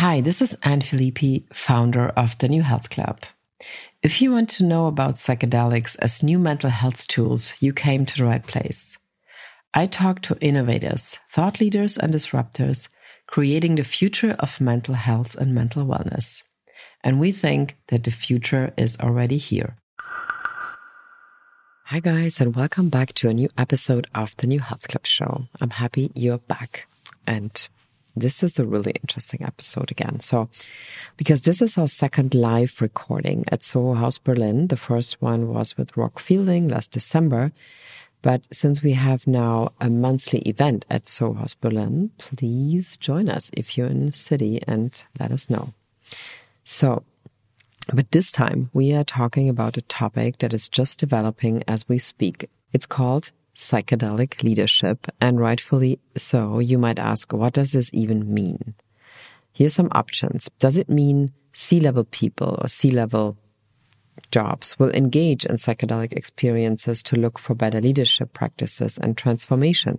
Hi, this is Anne Filippi, founder of the New Health Club. If you want to know about psychedelics as new mental health tools, you came to the right place. I talk to innovators, thought leaders, and disruptors creating the future of mental health and mental wellness. And we think that the future is already here. Hi, guys, and welcome back to a new episode of the New Health Club show. I'm happy you're back. And this is a really interesting episode again. So, because this is our second live recording at Soho House Berlin, the first one was with Rock Fielding last December. But since we have now a monthly event at Soho House Berlin, please join us if you're in the city and let us know. So, but this time we are talking about a topic that is just developing as we speak. It's called psychedelic leadership, and rightfully so, you might ask, what does this even mean? Here's some options. Does it mean C level people or C level jobs will engage in psychedelic experiences to look for better leadership practices and transformation?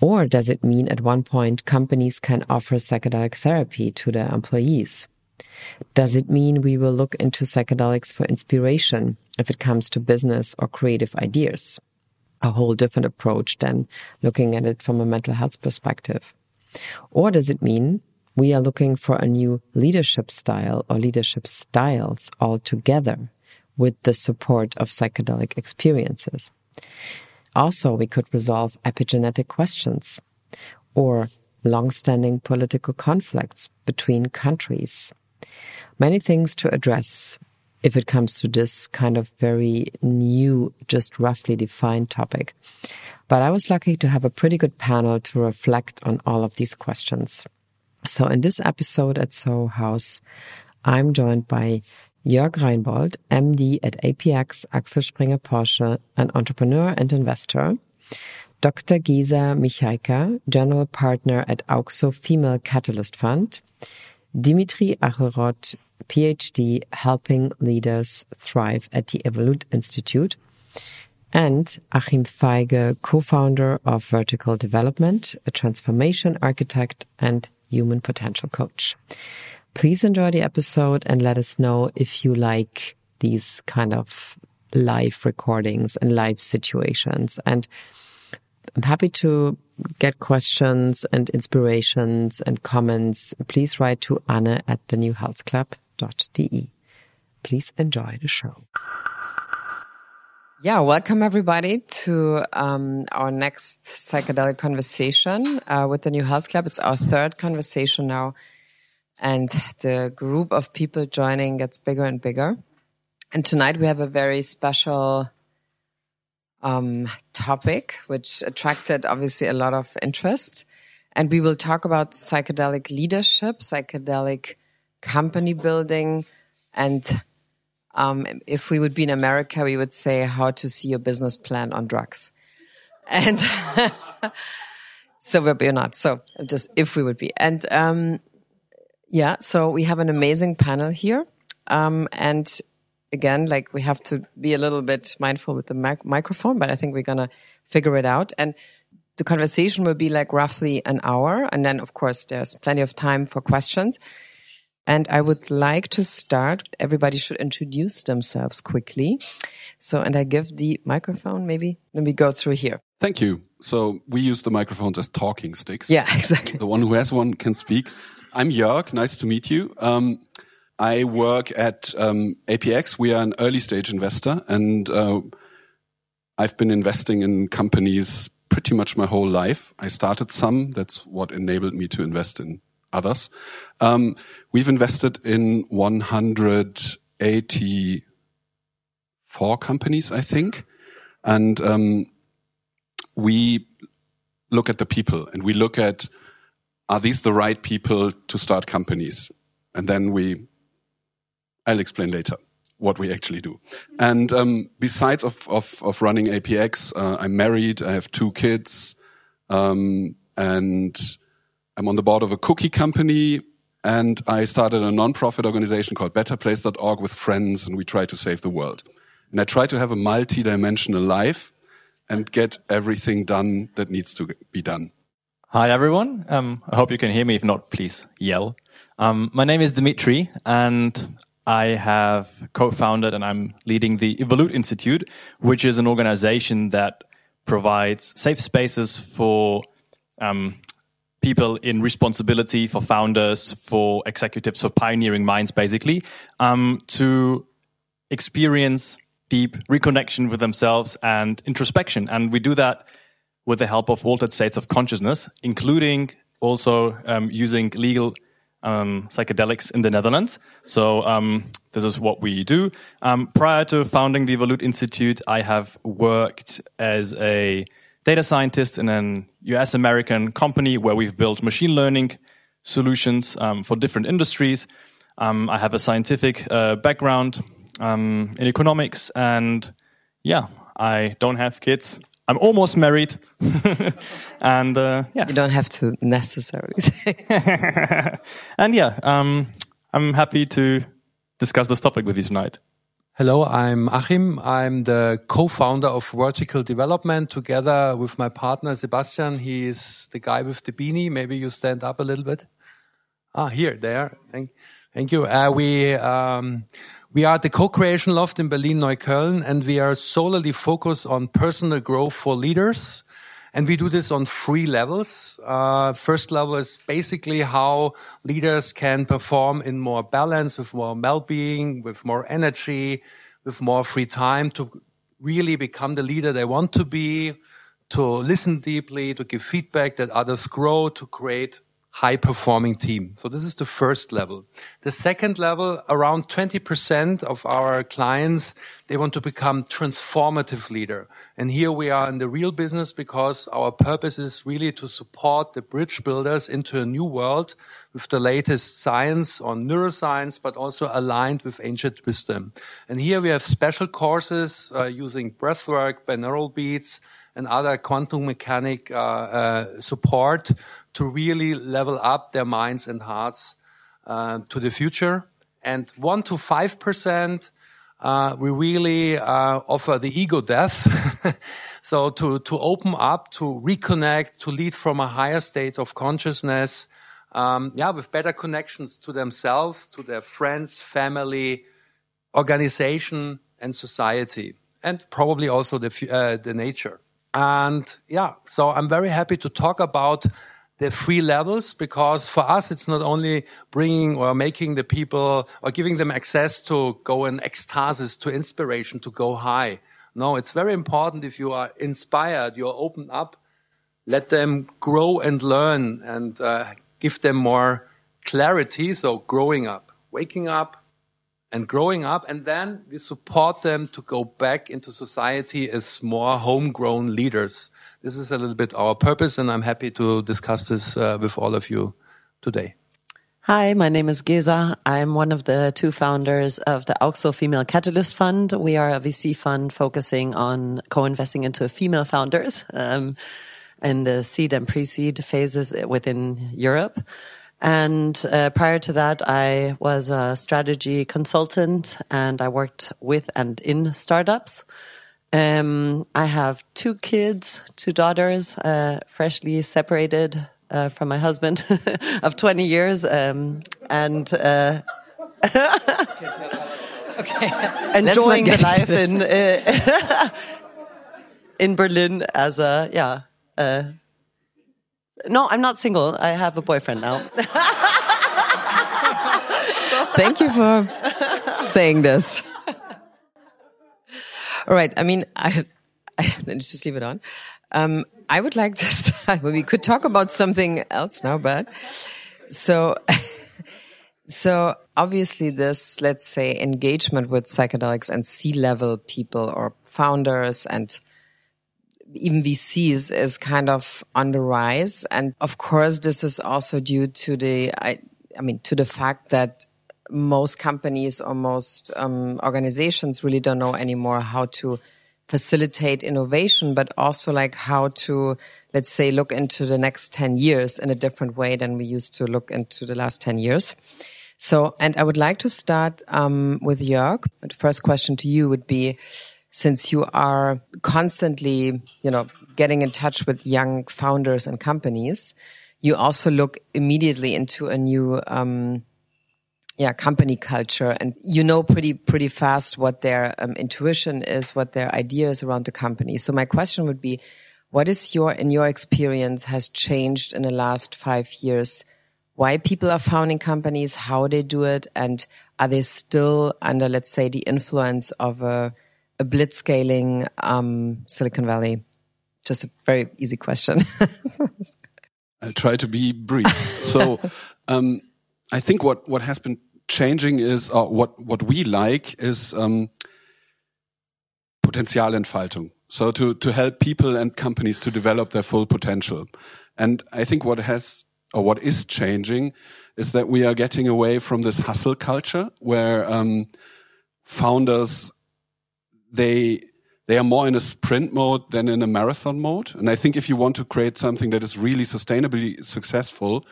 Or does it mean at one point companies can offer psychedelic therapy to their employees? Does it mean we will look into psychedelics for inspiration if it comes to business or creative ideas? A whole different approach than looking at it from a mental health perspective? Or does it mean we are looking for a new leadership style or leadership styles altogether with the support of psychedelic experiences? Also, we could resolve epigenetic questions or long-standing political conflicts between countries. Many things to address if it comes to this kind of very new, just roughly defined topic. But I was lucky to have a pretty good panel to reflect on all of these questions. So in this episode at Soho House, I'm joined by Jörg Reinboldt, MD at APX, Axel Springer Porsche, an entrepreneur and investor. Dr. Gesa Miczaika, general partner at Auxxo Female Catalyst Fund. Dmitrij Achelrod, PhD, helping leaders thrive at the Evolute Institute. And Achim Feige, co-founder of Vertical Development, a transformation architect and human potential coach. Please enjoy the episode and let us know if you like these kind of live recordings and live situations. And I'm happy to get questions and inspirations and comments. Please write to Anne at the New Health Club.de. Please enjoy the show. Yeah, welcome everybody to um, our next psychedelic conversation uh, with the New Health Club. It's our third conversation now, and the group of people joining gets bigger and bigger. And tonight we have a very special um, topic, which attracted obviously a lot of interest. And we will talk about psychedelic leadership, psychedelic company building, and um, if we would be in America, we would say how to see your business plan on drugs. And so we're not. So just if we would be. And um, yeah, so we have an amazing panel here. Um, and again, like we have to be a little bit mindful with the mic microphone, but I think we're going to figure it out. And the conversation will be like roughly an hour. And then, of course, there's plenty of time for questions. And I would like to start. Everybody should introduce themselves quickly. So, and I give the microphone, maybe let me go through here. Thank you. So we use the microphones as talking sticks. Yeah, exactly. The one who has one can speak. I'm Jörg. Nice to meet you. Um, I work at um, APX. We are an early stage investor, and uh, I've been investing in companies pretty much my whole life. I started some. That's what enabled me to invest in others. Um, we've invested in 184 companies, I think, and um, we look at the people and we look at are these the right people to start companies, and then we I'll explain later what we actually do. And um, besides of, of, of running APX, uh, I'm married. I have two kids, um, and I'm on the board of a cookie company. And I started a non-profit organization called BetterPlace.org with friends, and we try to save the world. And I try to have a multi-dimensional life and get everything done that needs to be done. Hi, everyone. Um, I hope you can hear me. If not, please yell. Um, my name is Dmitrij, and I have co-founded and I'm leading the Evolute Institute, which is an organization that provides safe spaces for um, people in responsibility, for founders, for executives, for pioneering minds, basically, um, to experience deep reconnection with themselves and introspection. And we do that with the help of altered states of consciousness, including also um, using legal um, psychedelics in the Netherlands. So um, this is what we do. Um, prior to founding the Evolute Institute, I have worked as a data scientist in an US American company where we've built machine learning solutions um, for different industries. Um, I have a scientific uh, background um, in economics, and yeah, I don't have kids. I'm almost married, and uh, yeah, you don't have to necessarily say. and yeah, um, I'm happy to discuss this topic with you tonight. Hello, I'm Achim. I'm the co-founder of Vertical Development together with my partner Sebastian. He is the guy with the beanie. Maybe you stand up a little bit. Ah, here, there. Thank, thank you. Uh, we, um, we are the co-creation loft in Berlin Neukölln and we are solely focused on personal growth for leaders. And we do this on three levels. Uh, first level is basically how leaders can perform in more balance, with more well-being, with more energy, with more free time to really become the leader they want to be, to listen deeply, to give feedback that others grow, to create high performing team. So this is the first level. The second level, around 20% of our clients, they want to become transformative leader. And here we are in the real business because our purpose is really to support the bridge builders into a new world with the latest science on neuroscience, but also aligned with ancient wisdom. And here we have special courses uh, using breathwork, binaural beats, and other quantum mechanic uh, uh, support to really level up their minds and hearts uh, to the future. And one to five percent, uh, we really uh, offer the ego death. so to to open up, to reconnect, to lead from a higher state of consciousness. Um, yeah, with better connections to themselves, to their friends, family, organization, and society, and probably also the uh, the nature. And yeah, so I'm very happy to talk about the three levels because for us it's not only bringing or making the people or giving them access to go in ecstasis to inspiration to go high. No it's very important if you are inspired you're open up let them grow and learn and uh, give them more clarity. So growing up waking up and growing up. And then we support them to go back into society as more homegrown leaders. This is a little bit our purpose, and I'm happy to discuss this uh, with all of you today. Hi, my name is Gesa. I'm one of the two founders of the Auxxo Female Catalyst Fund. We are a VC fund focusing on co-investing into female founders um, in the seed and pre-seed phases within Europe. And uh, prior to that, I was a strategy consultant and I worked with and in startups. Um, I have two kids, two daughters, uh, freshly separated uh, from my husband of 20 years. Um, and uh, okay. enjoying the life in, uh, in Berlin as a, yeah. Uh, no, I'm not single. I have a boyfriend now. Thank you for saying this. All right. I mean, I, I let's just leave it on. Um, I would like to start. Well, we could talk about something else now, but so, so obviously this, let's say, engagement with psychedelics and C-level people or founders and even VCs is kind of on the rise. And of course, this is also due to the, I, I mean, to the fact that most companies or most um, organizations really don't know anymore how to facilitate innovation, but also like how to, let's say, look into the next 10 years in a different way than we used to look into the last 10 years. So, and I would like to start um, with Jörg. The first question to you would be, since you are constantly, you know, getting in touch with young founders and companies, you also look immediately into a new, um, yeah, company culture, and you know pretty pretty fast what their um, intuition is, what their ideas around the company. So my question would be, what is your in your experience has changed in the last five years? Why people are founding companies, how they do it, and are they still under, let's say, the influence of a blitzscaling um, Silicon Valley? Just a very easy question. I'll try to be brief. so, um, I think what, what has been changing is, uh, what, what we like is, um, Potenzialentfaltung. So to, to help people and companies to develop their full potential. And I think what has, or what is changing is that we are getting away from this hustle culture where, um, founders, they, they are more in a sprint mode than in a marathon mode. And I think if you want to create something that is really sustainably successful,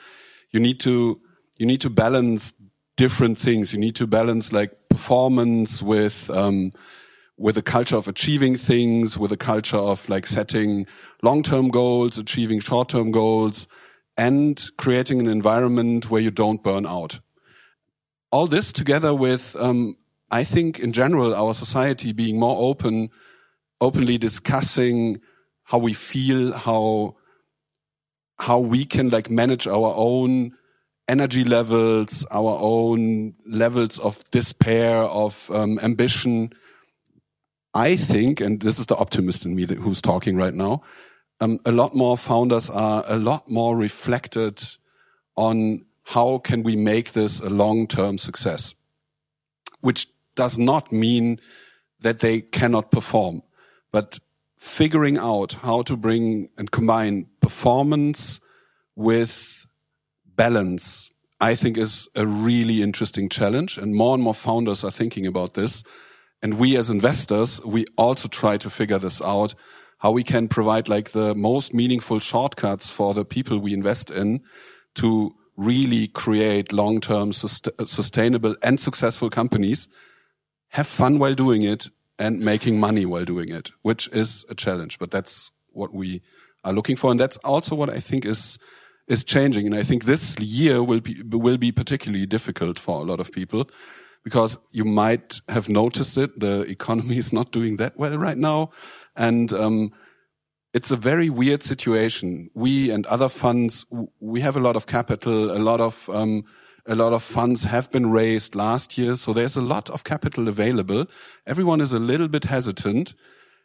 you need to, you need to balance different things. You need to balance like performance with, um, with a culture of achieving things, with a culture of like setting long-term goals, achieving short-term goals, and creating an environment where you don't burn out. All this together with, um, I think in general, our society being more open openly discussing how we feel, how how we can like manage our own energy levels, our own levels of despair, of um, ambition. I think, and this is the optimist in me that, who's talking right now, um, a lot more founders are a lot more reflected on how can we make this a long-term success, which does not mean that they cannot perform. But figuring out how to bring and combine performance with balance, I think is a really interesting challenge. And more and more founders are thinking about this. And we as investors, we also try to figure this out, how we can provide like the most meaningful shortcuts for the people we invest in to really create long-term sust sustainable and successful companies. Have fun while doing it and making money while doing it, which is a challenge. But that's what we are looking for, and that's also what I think is is changing. And I think this year will be will be particularly difficult for a lot of people because you might have noticed it. The economy is not doing that well right now, and um, it's a very weird situation. We and other funds, we have a lot of capital, a lot of um, a lot of funds have been raised last year. So there's a lot of capital available. Everyone is a little bit hesitant.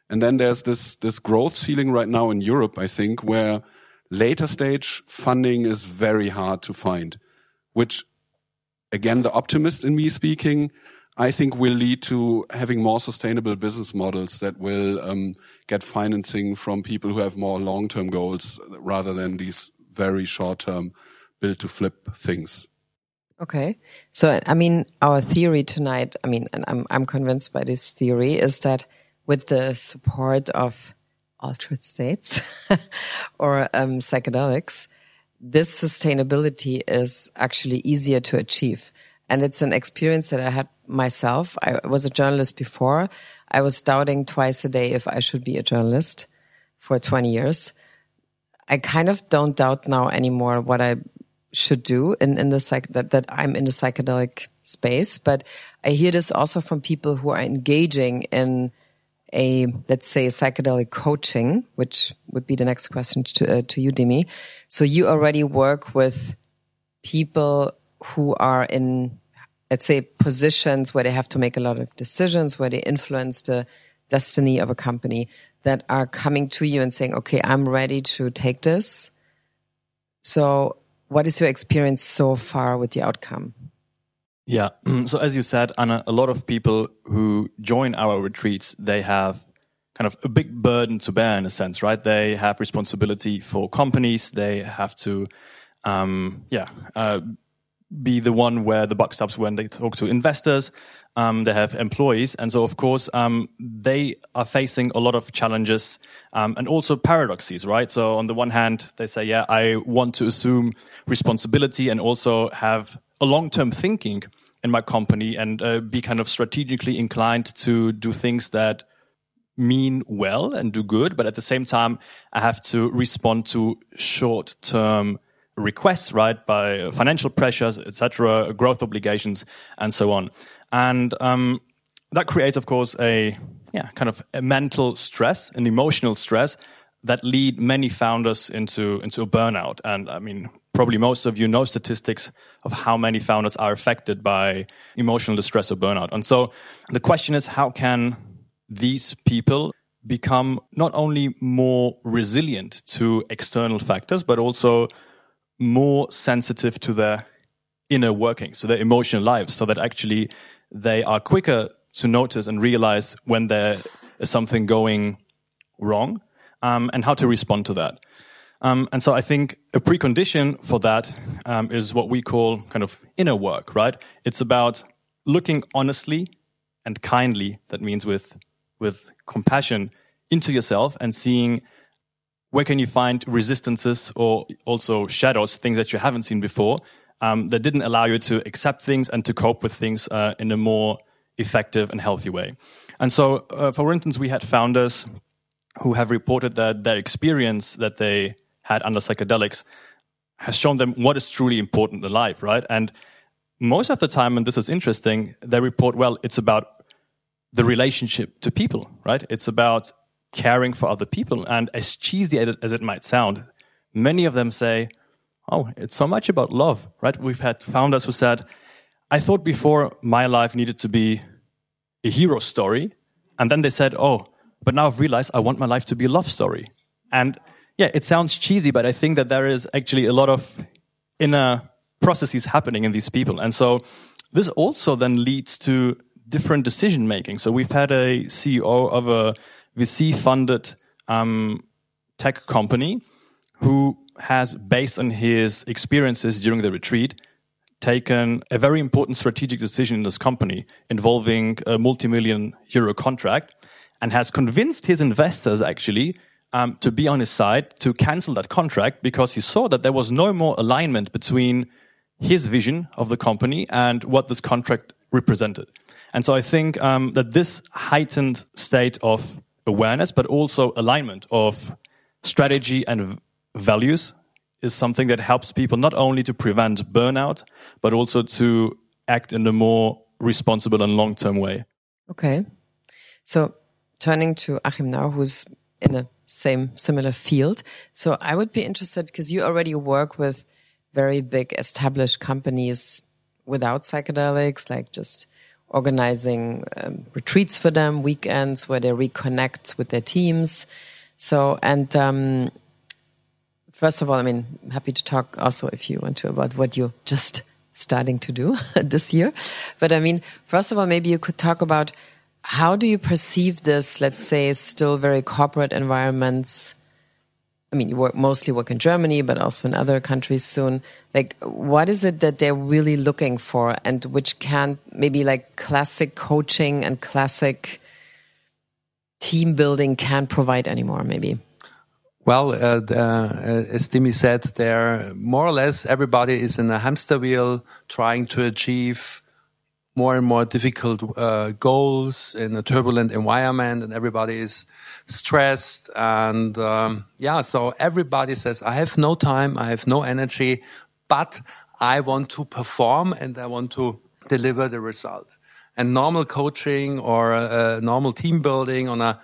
And then there's this, this growth ceiling right now in Europe, I think, where later stage funding is very hard to find, which again, the optimist in me speaking, I think will lead to having more sustainable business models that will um, get financing from people who have more long-term goals rather than these very short-term build to flip things. Okay. So, I mean, our theory tonight, I mean, and I'm, I'm convinced by this theory is that with the support of altered states or um, psychedelics, this sustainability is actually easier to achieve. And it's an experience that I had myself. I was a journalist before. I was doubting twice a day if I should be a journalist for 20 years. I kind of don't doubt now anymore what I should do in, in the psych that, that I'm in the psychedelic space. But I hear this also from people who are engaging in a, let's say, psychedelic coaching, which would be the next question to, uh, to you, Demi. So you already work with people who are in, let's say, positions where they have to make a lot of decisions, where they influence the destiny of a company that are coming to you and saying, okay, I'm ready to take this. So what is your experience so far with the outcome? Yeah. So as you said, Anna, a lot of people who join our retreats, they have kind of a big burden to bear in a sense, right? They have responsibility for companies. They have to, um, yeah, uh, be the one where the buck stops when they talk to investors. Um, they have employees, and so of course um, they are facing a lot of challenges um, and also paradoxes, right? So on the one hand, they say, "Yeah, I want to assume responsibility and also have a long-term thinking in my company and uh, be kind of strategically inclined to do things that mean well and do good, but at the same time, I have to respond to short term requests, right, by financial pressures, etc., growth obligations, and so on. And um, that creates, of course, a yeah, kind of a mental stress, an emotional stress that lead many founders into into a burnout. And I mean, probably most of you know statistics of how many founders are affected by emotional distress or burnout. And so the question is, how can these people become not only more resilient to external factors, but also more sensitive to their inner workings, so their emotional lives, so that actually they are quicker to notice and realize when there is something going wrong um, and how to respond to that. Um, and so I think a precondition for that um, is what we call kind of inner work, right? It's about looking honestly and kindly, that means with, with compassion, into yourself and seeing where can you find resistances or also shadows, things that you haven't seen before, um, that didn't allow you to accept things and to cope with things uh, in a more effective and healthy way. And so, uh, for instance, we had founders who have reported that their experience that they had under psychedelics has shown them what is truly important in life, right? And most of the time, and this is interesting, they report, well, it's about the relationship to people, right? It's about caring for other people. And as cheesy as it might sound, many of them say, oh, it's so much about love, right? We've had founders who said, I thought before my life needed to be a hero story. And then they said, oh, but now I've realized I want my life to be a love story. And yeah, it sounds cheesy, but I think that there is actually a lot of inner processes happening in these people. And so this also then leads to different decision making. So we've had a CEO of a VC funded um, tech company who has, based on his experiences during the retreat, taken a very important strategic decision in this company involving a multi-million euro contract and has convinced his investors actually um, to be on his side to cancel that contract because he saw that there was no more alignment between his vision of the company and what this contract represented. And so I think um, that this heightened state of awareness, but also alignment of strategy and values is something that helps people not only to prevent burnout, but also to act in a more responsible and long term way. Okay. So turning to Achim now, who's in a same similar field. So I would be interested because you already work with very big established companies without psychedelics, like just organizing um, retreats for them, weekends where they reconnect with their teams. So, and um, first of all, I mean, I'm happy to talk also if you want to about what you're just starting to do this year. But I mean, first of all, maybe you could talk about how do you perceive this, let's say, still very corporate environments I mean, you work, mostly work in Germany, but also in other countries soon. Like, what is it that they're really looking for, and which can maybe like classic coaching and classic team building can't provide anymore? Maybe. Well, uh, the, uh, as Timmy said, there more or less everybody is in a hamster wheel trying to achieve more and more difficult uh, goals in a turbulent environment, and everybody is stressed. And um, yeah, so everybody says, "I have no time, I have no energy, but I want to perform and I want to deliver the result." And normal coaching or uh, normal team building on a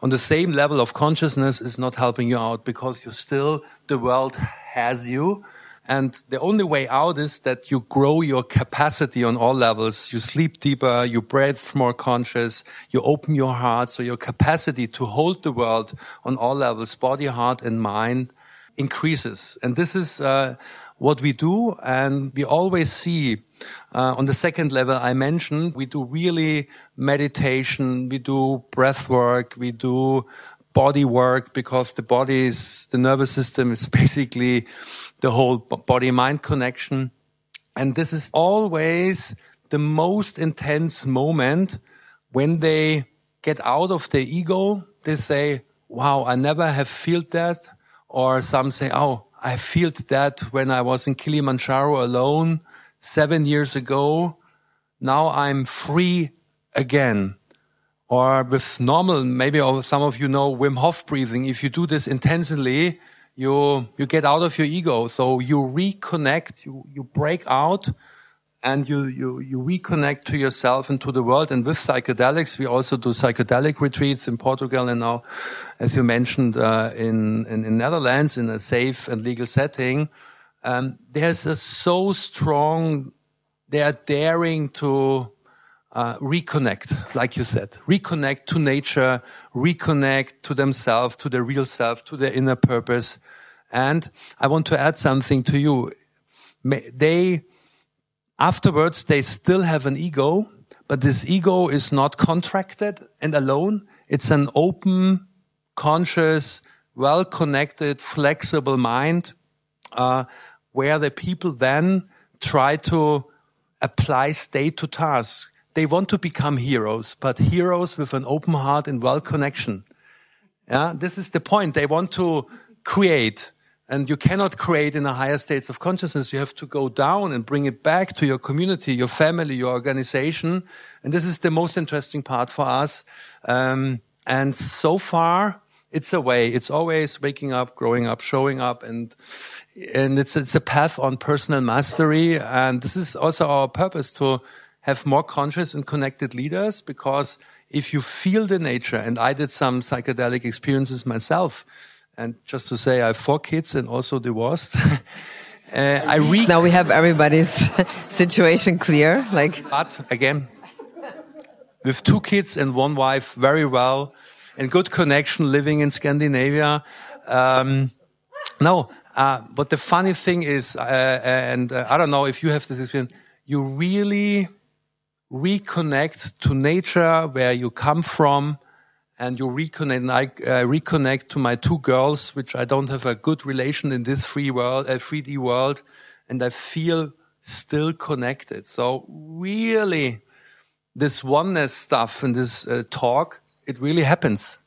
on the same level of consciousness is not helping you out because you're still the world has you and the only way out is that you grow your capacity on all levels. You sleep deeper, you breathe more conscious, you open your heart. So your capacity to hold the world on all levels, body, heart, and mind increases. And this is, uh, what we do. And we always see, uh, on the second level I mentioned, we do really meditation, we do breath work, we do body work because the body is, the nervous system is basically the whole body mind connection. And this is always the most intense moment when they get out of the ego. They say, wow, I never have felt that. Or some say, oh, I felt that when I was in Kilimanjaro alone seven years ago. Now I'm free again. or with normal, maybe some of you know Wim Hof breathing. If you do this intensively, you, you get out of your ego. So you reconnect, you, you break out and you, you, you reconnect to yourself and to the world. And with psychedelics, we also do psychedelic retreats in Portugal and now, as you mentioned, uh, in, in, in Netherlands in a safe and legal setting. Um, there's a so strong, they are daring to uh, reconnect, like you said, reconnect to nature, reconnect to themselves, to their real self, to their inner purpose. And I want to add something to you. They, afterwards, they still have an ego, but this ego is not contracted and alone. It's an open, conscious, well connected, flexible mind, uh, where the people then try to apply state to task. They want to become heroes, but heroes with an open heart and well connection. Yeah, this is the point. They want to create and you cannot create in the higher states of consciousness. You have to go down and bring it back to your community, your family, your organization. And this is the most interesting part for us. Um, and so far, it's a way. It's always waking up, growing up, showing up, and and it's it's a path on personal mastery. And this is also our purpose to have more conscious and connected leaders. Because if you feel the nature, and I did some psychedelic experiences myself and just to say, I have four kids and also divorced. uh, I read. Now we have everybody's situation clear. Like, but again, with two kids and one wife, very well, and good connection, living in Scandinavia. Um, no, uh, but the funny thing is, uh, and uh, I don't know if you have this experience, you really reconnect to nature, where you come from, and you reconnect. And I uh, reconnect to my two girls, which I don't have a good relation in this free world, uh, 3D world, and I feel still connected. So really, this oneness stuff and this uh, talk, it really happens.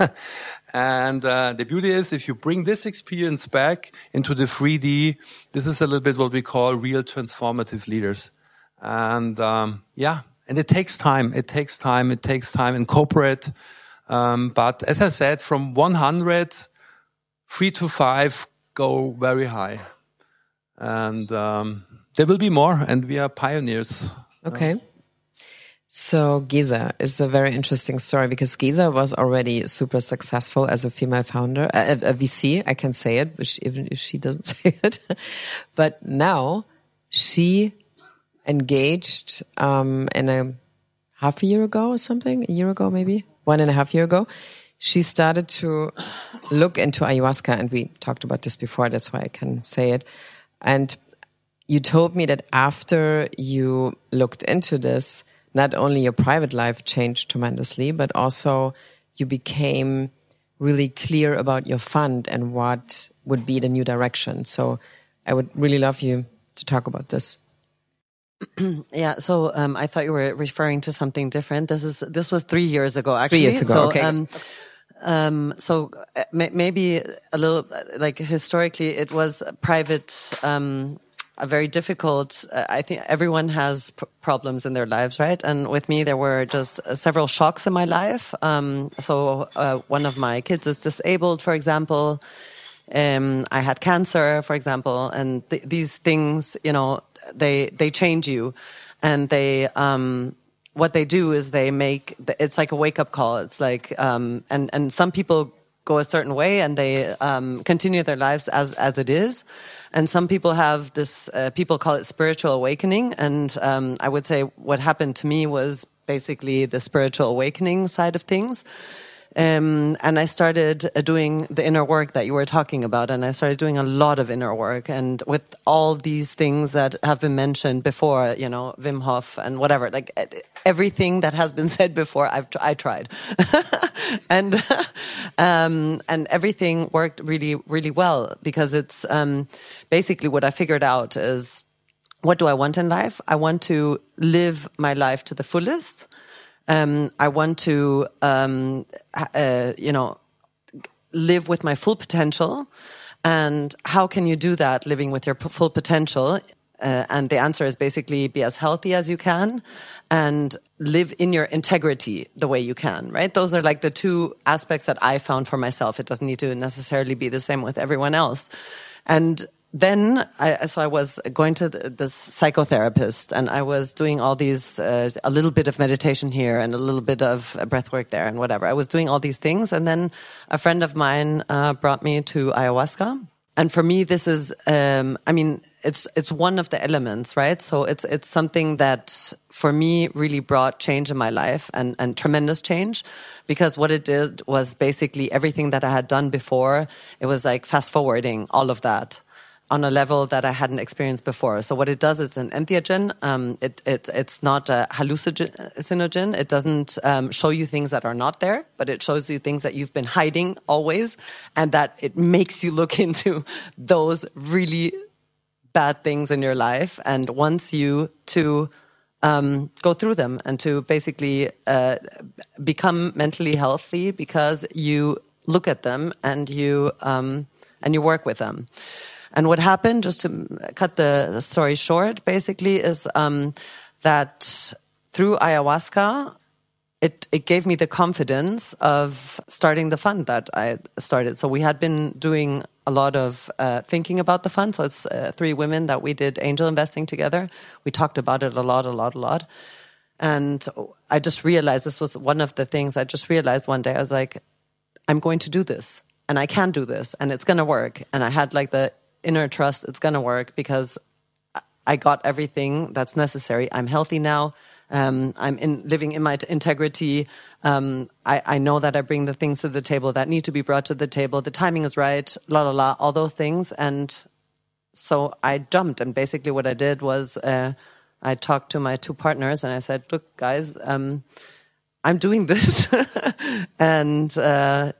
and uh, the beauty is, if you bring this experience back into the 3D, this is a little bit what we call real transformative leaders. And um, yeah, and it takes time. It takes time. It takes time in corporate um, but as I said, from 100, three to five go very high. And um, there will be more, and we are pioneers. Okay. So Gesa is a very interesting story because Gesa was already super successful as a female founder, a, a VC. I can say it, which even if she doesn't say it. but now she engaged um, in a half a year ago or something, a year ago maybe, one and a half year ago, she started to look into ayahuasca. And we talked about this before. That's why I can say it. And you told me that after you looked into this, not only your private life changed tremendously, but also you became really clear about your fund and what would be the new direction. So I would really love you to talk about this. yeah, so um, I thought you were referring to something different. This is this was three years ago, actually. Three years ago, so, okay. Um, um, so uh, maybe a little like historically, it was private. Um, a very difficult. Uh, I think everyone has problems in their lives, right? And with me, there were just uh, several shocks in my life. Um, so uh, one of my kids is disabled, for example. Um, I had cancer, for example, and th these things, you know, they they change you, and they um, what they do is they make it's like a wake up call. It's like um, and and some people go a certain way and they um, continue their lives as as it is. And some people have this. Uh, people call it spiritual awakening. And um, I would say what happened to me was basically the spiritual awakening side of things. Um, and I started uh, doing the inner work that you were talking about, and I started doing a lot of inner work, and with all these things that have been mentioned before, you know, Wim Hof and whatever, like everything that has been said before, I've I tried, and um, and everything worked really really well because it's um, basically what I figured out is what do I want in life? I want to live my life to the fullest um, I want to, um, uh, you know, live with my full potential. And how can you do that living with your full potential? Uh, and the answer is basically be as healthy as you can and live in your integrity the way you can, right? Those are like the two aspects that I found for myself. It doesn't need to necessarily be the same with everyone else. And then I, so I was going to this psychotherapist and I was doing all these, uh, a little bit of meditation here and a little bit of breath work there and whatever. I was doing all these things. And then a friend of mine, uh, brought me to ayahuasca. And for me, this is, um, I mean, it's, it's one of the elements, right? So it's, it's something that for me really brought change in my life and, and tremendous change because what it did was basically everything that I had done before. It was like fast forwarding all of that on a level that I hadn't experienced before. So what it does, it's an entheogen. Um, it, it, it's not a hallucinogen. It doesn't um, show you things that are not there, but it shows you things that you've been hiding always, and that it makes you look into those really bad things in your life and wants you to um, go through them and to basically uh, become mentally healthy because you look at them and you um, and you work with them. And what happened, just to cut the story short, basically, is um, that through ayahuasca, it, it gave me the confidence of starting the fund that I started. So we had been doing a lot of uh, thinking about the fund. So it's uh, three women that we did angel investing together. We talked about it a lot, a lot, a lot. And I just realized this was one of the things I just realized one day. I was like, I'm going to do this and I can do this and it's going to work. And I had like the inner trust it's going to work because I got everything that's necessary. I'm healthy now. Um, I'm in, living in my integrity. Um, I, I, know that I bring the things to the table that need to be brought to the table. The timing is right, la la la, all those things. And so I jumped. And basically, what I did was uh, I talked to my two partners and I said, "Look, guys." Um, I'm doing this, and uh,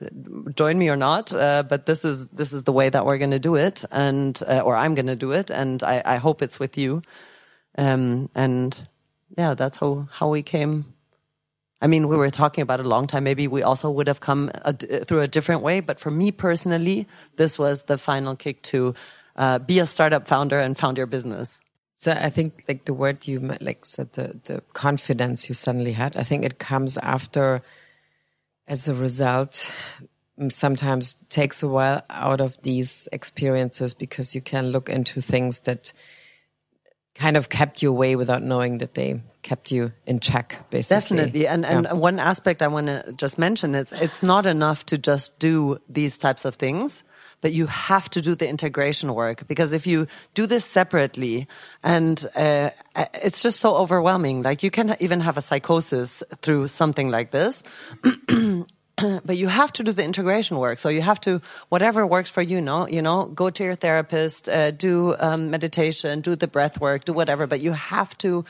join me or not. Uh, but this is this is the way that we're going to do it, and uh, or I'm going to do it, and I, I, hope it's with you. Um, and yeah, that's how how we came. I mean, we were talking about it a long time. Maybe we also would have come a, through a different way. But for me personally, this was the final kick to uh, be a startup founder and found your business. So I think like the word you like said the the confidence you suddenly had. I think it comes after, as a result, sometimes takes a while out of these experiences because you can look into things that kind of kept you away without knowing that they kept you in check basically definitely and and yeah. one aspect i want to just mention is it's not enough to just do these types of things but you have to do the integration work because if you do this separately and uh, it's just so overwhelming. Like you can even have a psychosis through something like this. But you have to do the integration work. So you have to whatever works for you no you know go to your therapist uh, do um, meditation do the breath work do whatever but you have to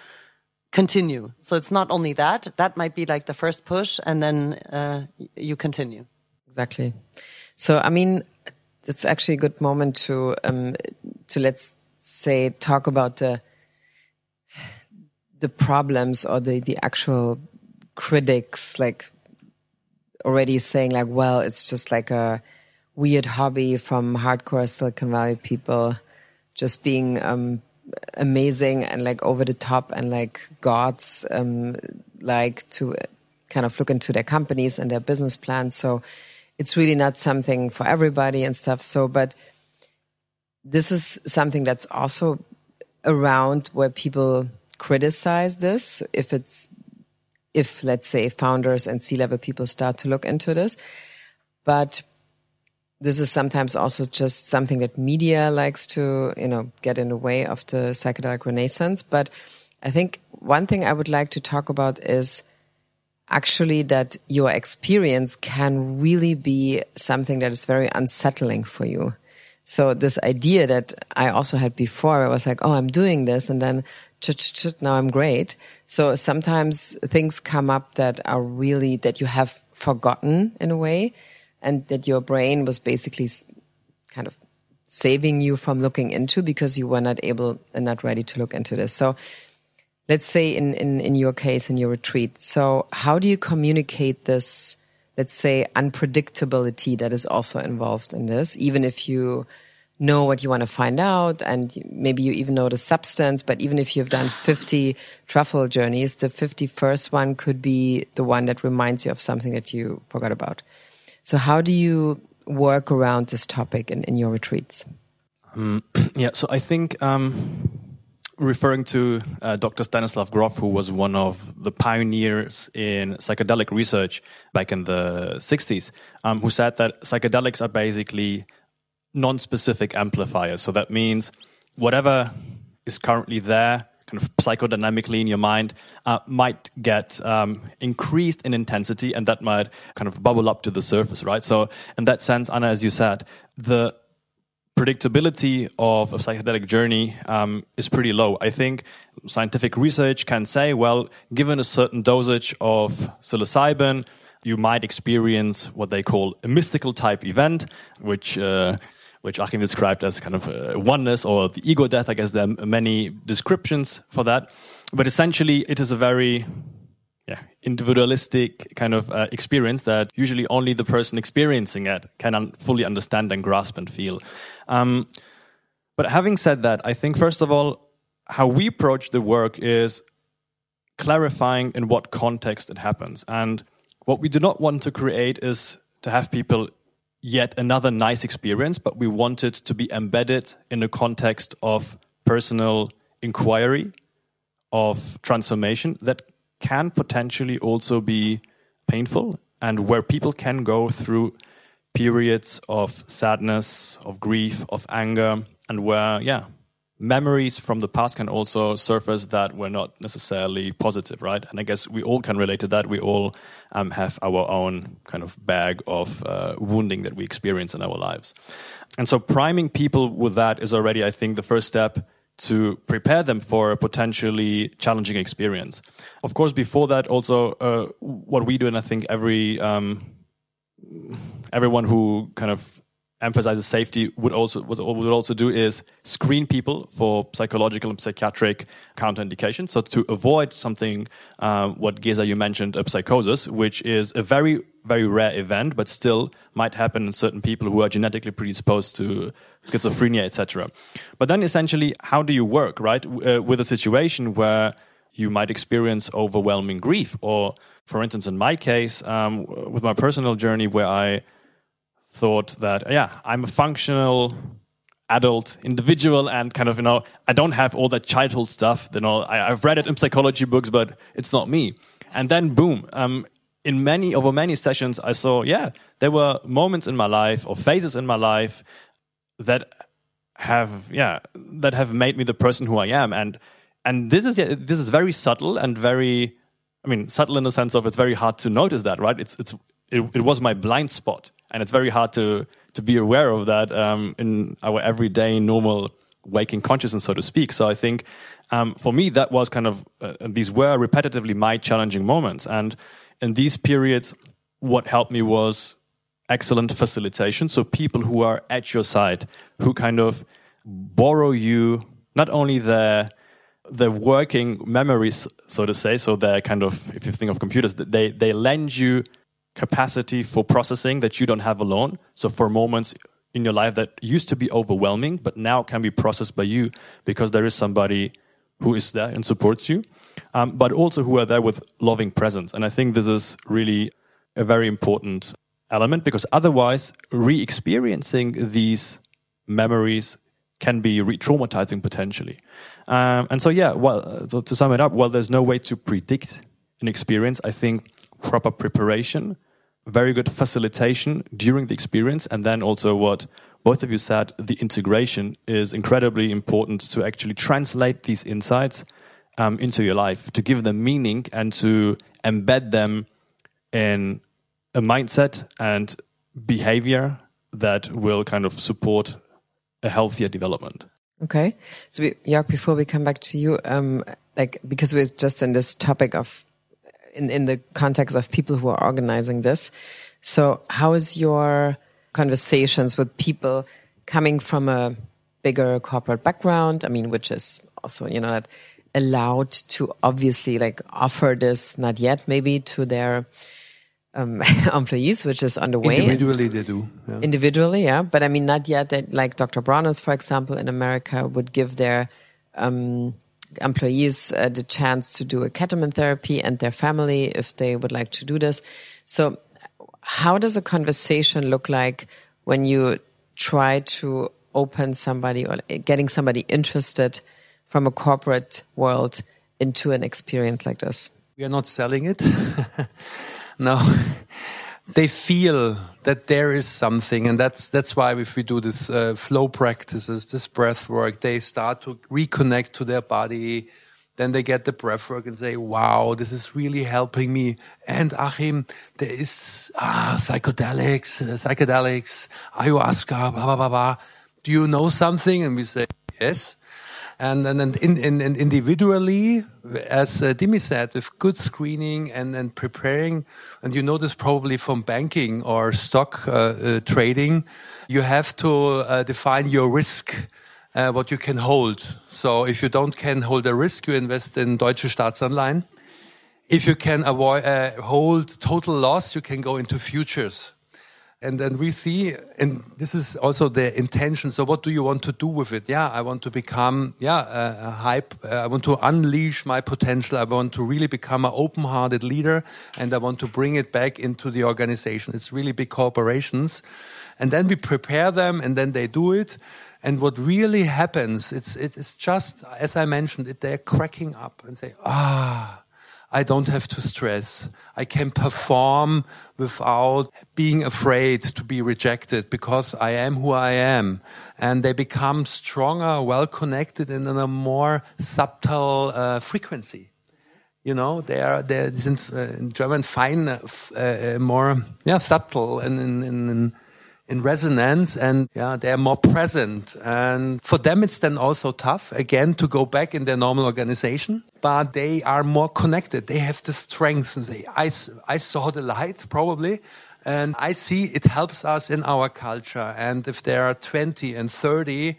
continue. So it's not only that. That might be like the first push and then uh, you continue. Exactly. So i mean it's actually a good moment to um, to let's say talk about the the problems or the the actual critics like already saying like well it's just like a weird hobby from hardcore silicon valley people just being um, amazing and like over the top and like gods um, like to kind of look into their companies and their business plans. So it's really not something for everybody and stuff. So, but this is something that's also around where people criticize this. If it's, if let's say founders and C level people start to look into this, but this is sometimes also just something that media likes to, you know, get in the way of the psychedelic renaissance. But I think one thing I would like to talk about is actually that your experience can really be something that is very unsettling for you. So this idea that I also had before, I was like, oh, I'm doing this, and then now I'm great. So sometimes things come up that are really that you have forgotten in a way, and that your brain was basically kind of saving you from looking into because you were not able and not ready to look into this. So let's say in, in, in your case, in your retreat. So how do you communicate this, let's say, unpredictability that is also involved in this, even if you know what you want to find out and maybe you even know the substance but even if you've done 50 truffle journeys the 51st one could be the one that reminds you of something that you forgot about. So how do you work around this topic in, in your retreats? Um, yeah so i think um, referring to uh, dr stanislav grof who was one of the pioneers in psychedelic research back in the 60s um, who said that psychedelics are basically non-specific amplifiers. So that means whatever is currently there, kind of psychodynamically in your mind, uh, might get um, increased in intensity, and that might kind of bubble up to the surface, right? So in that sense, Anna, as you said, the predictability of a psychedelic journey um, is pretty low. I think scientific research can say, well, given a certain dosage of psilocybin, you might experience what they call a mystical type event, which uh, which Achim described as kind of a oneness or the ego death. I guess there are many descriptions for that. But essentially, it is a very yeah, individualistic kind of uh, experience that usually only the person experiencing it can un fully understand and grasp and feel. Um, but having said that, I think, first of all, how we approach the work is clarifying in what context it happens. And what we do not want to create is to have people yet another nice experience, but we want it to be embedded in a context of personal inquiry, of transformation that can potentially also be painful and where people can go through periods of sadness, of grief, of anger, and where, yeah, memories from the past can also surface that were not necessarily positive, right? And I guess we all can relate to that. We all um, have our own kind of bag of uh, wounding that we experience in our lives. And so priming people with that is already, I think, the first step to prepare them for a potentially challenging experience. Of course, before that, also uh, what we do, and I think every um, everyone who kind of emphasizes safety would also would also do is screen people for psychological and psychiatric counterindications. So to avoid something, uh, what Gesa you mentioned, a psychosis, which is a very very rare event, but still might happen in certain people who are genetically predisposed to schizophrenia, etc. But then essentially, how do you work right uh, with a situation where you might experience overwhelming grief, or for instance, in my case, um, with my personal journey, where I thought that yeah i'm a functional adult individual and kind of you know i don't have all that childhood stuff you know. I, have read it in psychology books but it's not me. And then boom um, in many over many sessions i saw yeah there were moments in my life or phases in my life that have yeah that have made me the person who i am. And and this is yeah, this is very subtle and very i mean subtle in the sense of it's very hard to notice that right? It's it's it, it was my blind spot and it's very hard to to be aware of that um, in our everyday normal waking consciousness, so to speak. So I think um, for me that was kind of uh, these were repetitively my challenging moments, and in these periods, what helped me was excellent facilitation. So people who are at your side, who kind of borrow you not only their the working memories, so to say. So they're kind of, if you think of computers, they they lend you capacity for processing that you don't have alone. So for moments in your life that used to be overwhelming, but now can be processed by you because there is somebody who is there and supports you, um, but also who are there with loving presence. And I think this is really a very important element because otherwise, re experiencing these memories can be re traumatizing potentially. Um, and so, yeah, well, so to sum it up, well, there's no way to predict an experience. I think proper preparation very good facilitation during the experience, and then also what both of you said, the integration is incredibly important to actually translate these insights um, into your life, to give them meaning, and to embed them in a mindset and behavior that will kind of support a healthier development. Okay, so we, Jörg, before we come back to you, um, like because we're just in this topic of in, in the context of people who are organizing this. So how is your conversations with people coming from a bigger corporate background? I mean, which is also, you know, allowed to obviously like offer this not yet maybe to their um, employees, which is on the way. Individually, they do. Yeah. Individually, yeah. But I mean, not yet that, like Dr. Bronner's, for example, in America would give their um, employees uh, the chance to do a ketamine therapy and their family if they would like to do this. So, how does a conversation look like when you try to open somebody or getting somebody interested from a corporate world into an experience like this? We are not selling it. no. They feel that there is something, and that's that's why if we do this uh, flow practices, this breath work, they start to reconnect to their body. Then they get the breath work and say, "Wow, this is really helping me." And Achim, there is ah psychedelics, uh, psychedelics, ayahuasca, blah blah blah blah. Do you know something? And we say, "Yes." And in, in individually, as uh, Dimi said, with good screening and, and preparing, and you know this probably from banking or stock uh, uh, trading, you have to uh, define your risk. Uh, what you can hold. So if you don't can hold a risk, you invest in Deutsche Staatsanleihen. If you can avoid uh, hold total loss, you can go into futures. And then we see, and this is also the intention. So, what do you want to do with it? Yeah, I want to become, yeah, a, a hype. Uh, I want to unleash my potential. I want to really become an open-hearted leader, and I want to bring it back into the organization. It's really big corporations, and then we prepare them, and then they do it. And what really happens, it's it's just as I mentioned, it, they're cracking up and say, ah I don't have to stress. I can perform without being afraid to be rejected because I am who I am. And they become stronger, well connected, and in a more subtle uh, frequency. You know, they are they in, uh, in German fine, uh, uh, more yeah subtle and in, in, in in resonance and yeah, they're more present. And for them, it's then also tough again to go back in their normal organization, but they are more connected. They have the strength and say, I, I saw the light probably. And I see it helps us in our culture. And if there are 20 and 30,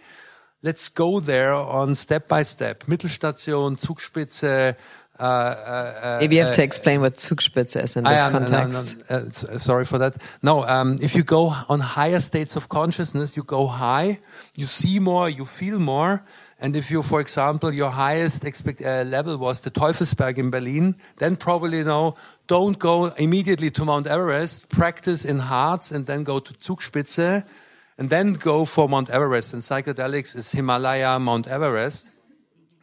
let's go there on step by step. Mittelstation, Zugspitze, Maybe you have to uh, explain what Zugspitze is in this uh, context. No, no, sorry for that. No, um, if you go on higher states of consciousness, you go high, you see more, you feel more. And if you, for example, your highest expect, uh, level was the Teufelsberg in Berlin, then probably no, don't go immediately to Mount Everest, practice in Harz and then go to Zugspitze and then go for Mount Everest. And psychedelics is Himalaya, Mount Everest.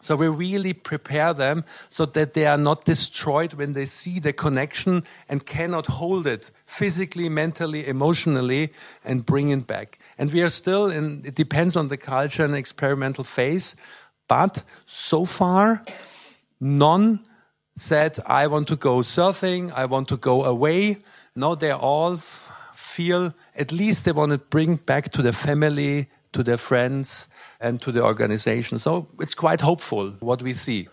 So we really prepare them so that they are not destroyed when they see the connection and cannot hold it physically, mentally, emotionally and bring it back. And we are still in, it depends on the culture and experimental phase. But so far, none said, I want to go surfing. I want to go away. No, they all feel at least they want to bring back to their family, to their friends, and to the organization. So it's quite hopeful what we see.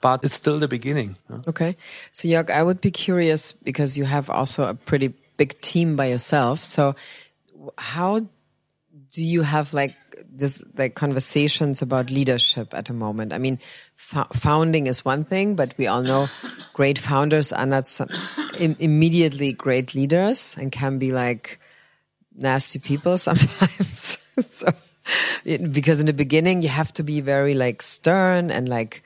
But it's still the beginning. Okay. So, Jörg, I would be curious because you have also a pretty big team by yourself. So, how do you have like this like conversations about leadership at the moment? I mean, founding is one thing, but we all know great founders are not some, Im immediately great leaders and can be like nasty people sometimes. so because in the beginning you have to be very like stern and like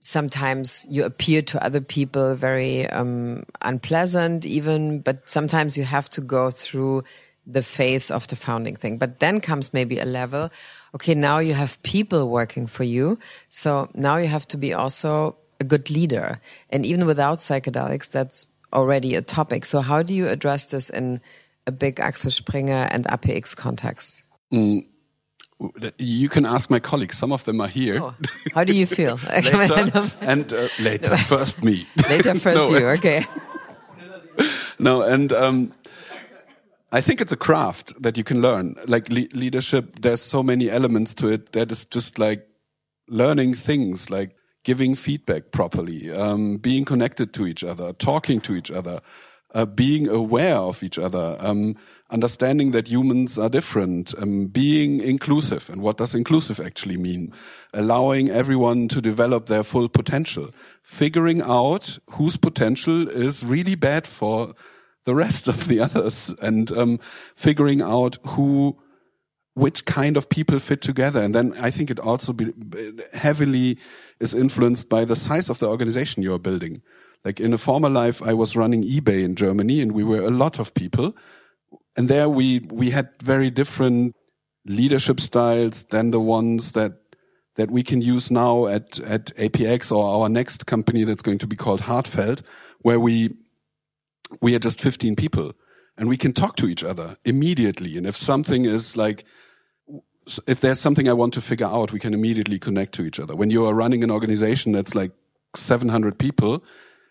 sometimes you appear to other people very um, unpleasant even but sometimes you have to go through the phase of the founding thing. But then comes maybe a level okay now you have people working for you so now you have to be also a good leader. And even without psychedelics that's already a topic. So how do you address this in a big Axel Springer and APX context mm you can ask my colleagues. Some of them are here. Oh, how do you feel? later and uh, later. First me. Later, first no, you. Okay. no, and um, I think it's a craft that you can learn. Like le leadership, there's so many elements to it that is just like learning things, like giving feedback properly, um, being connected to each other, talking to each other, uh, being aware of each other. Um, understanding that humans are different, um, being inclusive. And what does inclusive actually mean? Allowing everyone to develop their full potential, figuring out whose potential is really bad for the rest of the others and um, figuring out who which kind of people fit together and then i think it also be, heavily is influenced by the size of the organization you are building like in a former life i was running ebay in germany and we were a lot of people and there we we had very different leadership styles than the ones that that we can use now at at APX or our next company that's going to be called Heartfelt, where we we are just 15 people and we can talk to each other immediately. And if something is like if there's something I want to figure out, we can immediately connect to each other. When you are running an organization that's like 700 people,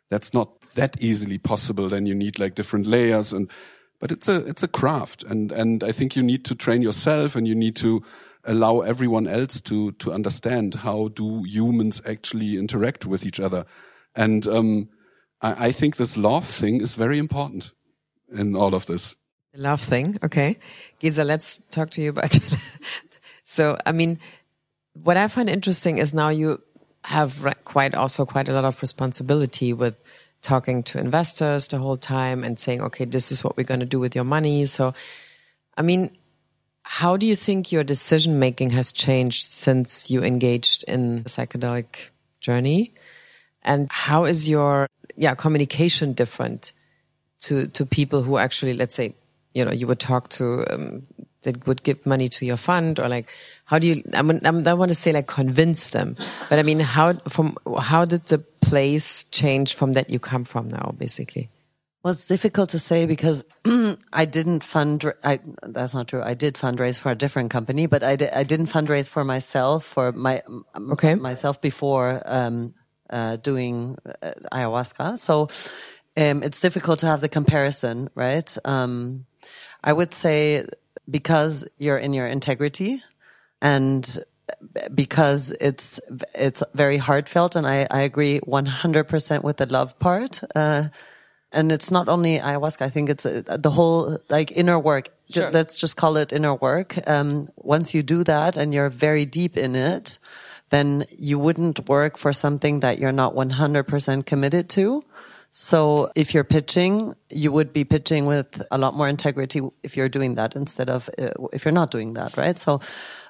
that's not that easily possible. Then you need like different layers and but it's a it's a craft and and I think you need to train yourself and you need to allow everyone else to to understand how do humans actually interact with each other. And um, I, I think this love thing is very important in all of this. The love thing? Okay. Gesa, let's talk to you about it. so I mean what I find interesting is now you have quite also quite a lot of responsibility with talking to investors the whole time and saying, okay, this is what we're going to do with your money. So, I mean, how do you think your decision making has changed since you engaged in the psychedelic journey? And how is your yeah communication different to to people who actually, let's say, you know, you would talk to um, that would give money to your fund or like how do you I, mean, I don't want to say like convince them. But i mean how from how did the place change from that you come from now basically? Well it's difficult to say because i didn't fund I, that's not true. I did fundraise for a different company but i, I didn't fundraise for myself for my okay. myself before um, uh, doing uh, ayahuasca. So um, it's difficult to have the comparison right? Um, I would say because you're in your integrity and because it's it's very heartfelt and I, I agree 100% with the love part uh, and it's not only ayahuasca. I think it's uh, the whole like inner work. Sure. let's just call it inner work. Um, once you do that and you're very deep in it then you wouldn't work for something that you're not 100% committed to so if you're pitching, you would be pitching with a lot more integrity if you're doing that instead of uh, if you're not doing that, right? So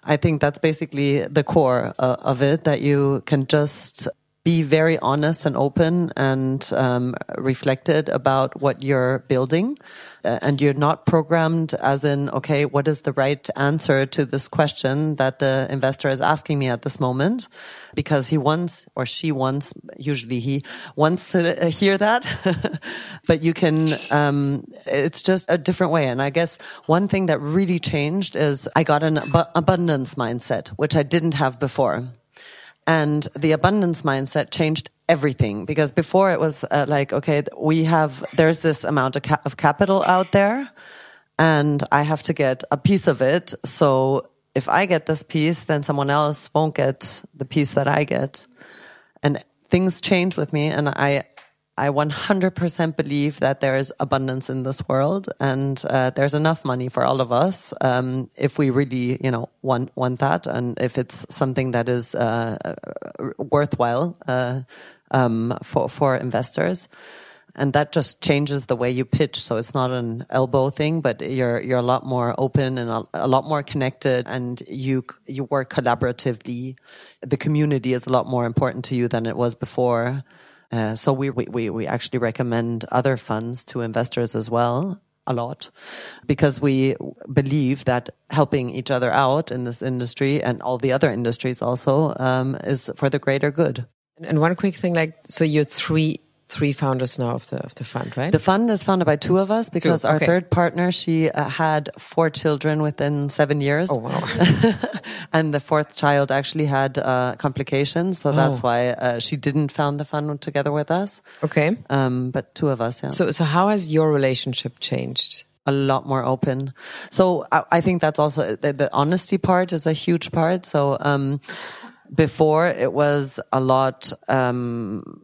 I think that's basically the core uh, of it that you can just be very honest and open and um, reflected about what you're building. Uh, and you're not programmed as in, okay, what is the right answer to this question that the investor is asking me at this moment? Because he wants, or she wants, usually he wants to hear that. but you can, um, it's just a different way. And I guess one thing that really changed is I got an ab abundance mindset, which I didn't have before and the abundance mindset changed everything. Because before it was uh, like okay we have there's this amount of, of capital out there and i have to get a piece of it. So if i get this piece then someone else won't get the piece that i get. And things change with me and i I 100% believe that there is abundance in this world and uh, there's enough money for all of us um, if we really, you know, want want that and if it's something that is uh, worthwhile uh, um, for for investors. And that just changes the way you pitch. So it's not an elbow thing, but you're you're a lot more open and a, a lot more connected, and you you work collaboratively. The community is a lot more important to you than it was before uh, so we, we, we actually recommend other funds to investors as well a lot because we believe that helping each other out in this industry and all the other industries also um, is for the greater good. And one quick thing, like, so you're three three founders now of the of the fund, right? The fund is founded by two of us because our third partner she uh, had four children within seven years. Oh wow! and the fourth child actually had uh, complications, so that's oh. why uh, she didn't found the fund together with us. Okay. Um, but two of us, yeah. So so how has your relationship changed? a lot more open. So I, I think that's also the, the, honesty part is a huge part. So um, before it was a lot. Um,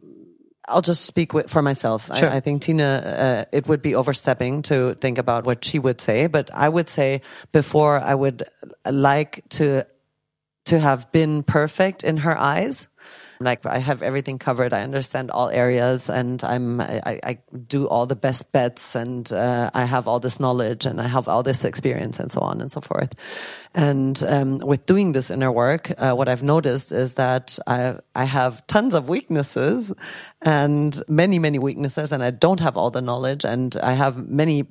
I'll just speak for myself. Sure. I, I, think Tina, uh, it would be overstepping to think about what she would say, but I would say before I would like to to have been perfect in her eyes, Like I have everything covered. I understand all areas, and I'm I, I do all the best bets, and uh, I have all this knowledge, and I have all this experience, and so on and so forth. And um, with doing this inner work, uh, what I've noticed is that I I have tons of weaknesses, and many many weaknesses, and I don't have all the knowledge, and I have many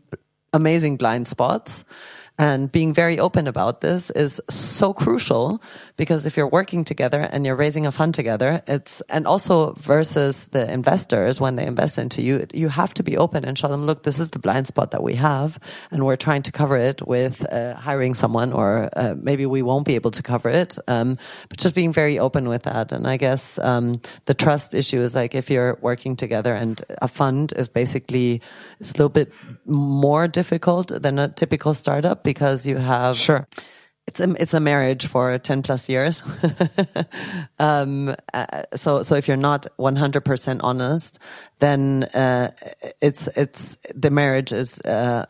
amazing blind spots. And being very open about this is so crucial because if you're working together and you're raising a fund together, it's, and also versus the investors when they invest into you, you have to be open and show them, look, this is the blind spot that we have. And we're trying to cover it with uh, hiring someone or uh, maybe we won't be able to cover it. Um, but just being very open with that. And I guess, um, the trust issue is like if you're working together and a fund is basically, it's a little bit more difficult than a typical startup because you have Sure. It's a it's a marriage for 10 plus years. Um uh, so so if you're not 100% honest then uh it's it's the marriage is uh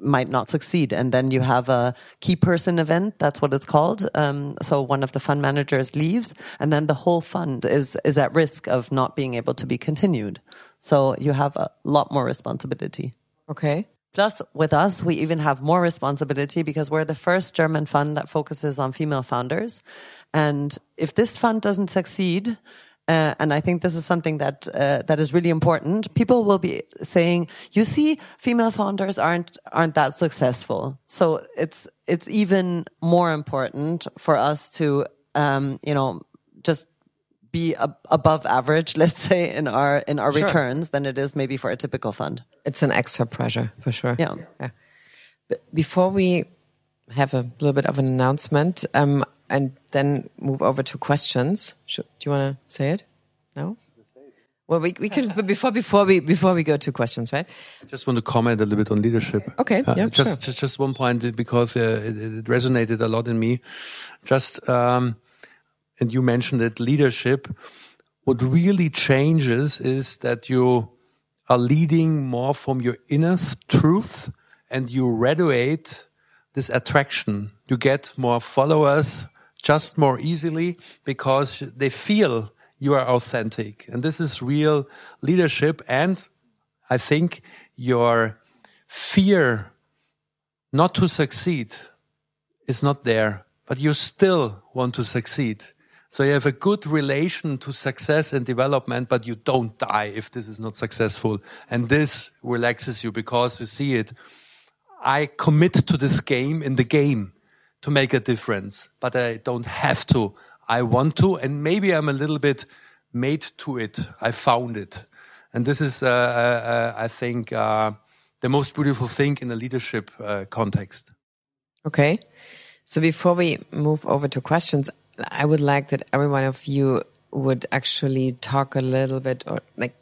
might not succeed. And then you have a key person event that's what it's called. Um, so one of the fund managers leaves and then the whole fund is is at risk of not being able to be continued. So you have a lot more responsibility. Okay. Plus, with us, we even have more responsibility because we're the first German fund that focuses on female founders. And if this fund doesn't succeed, uh, and I think this is something that uh, that is really important. People will be saying, "You see, female founders aren't aren't that successful." So it's it's even more important for us to, um, you know, just be ab- above average, let's say, in our in our Sure. returns than it is maybe for a typical fund. It's an extra pressure for sure. Yeah. yeah. But before we have a little bit of an announcement, um, and then move over to questions, should, do you want to say it? No. Well, we we could but before before we before we go to questions, right? I just want to comment a little bit on leadership. Okay, yeah, just, sure. just just one point uh, because uh, it, it resonated a lot in me. Just um, and you mentioned it, leadership. What really changes is that you are leading more from your inner truth, and you radiate this attraction. You get more followers just more easily because they feel you are authentic, and this is real leadership. And I think your fear not to succeed is not there, but you still want to succeed. So you have a good relation to success and development, but you don't die if this is not successful. And this relaxes you because you see it. I commit to this game in the game to make a difference, but I don't have to. I want to, and maybe I'm a little bit made to it. I found it. And this is, uh, uh, I think, uh, the most beautiful thing in a leadership uh, context. Okay. So before we move over to questions, I would like that every one of you would actually talk a little bit or like,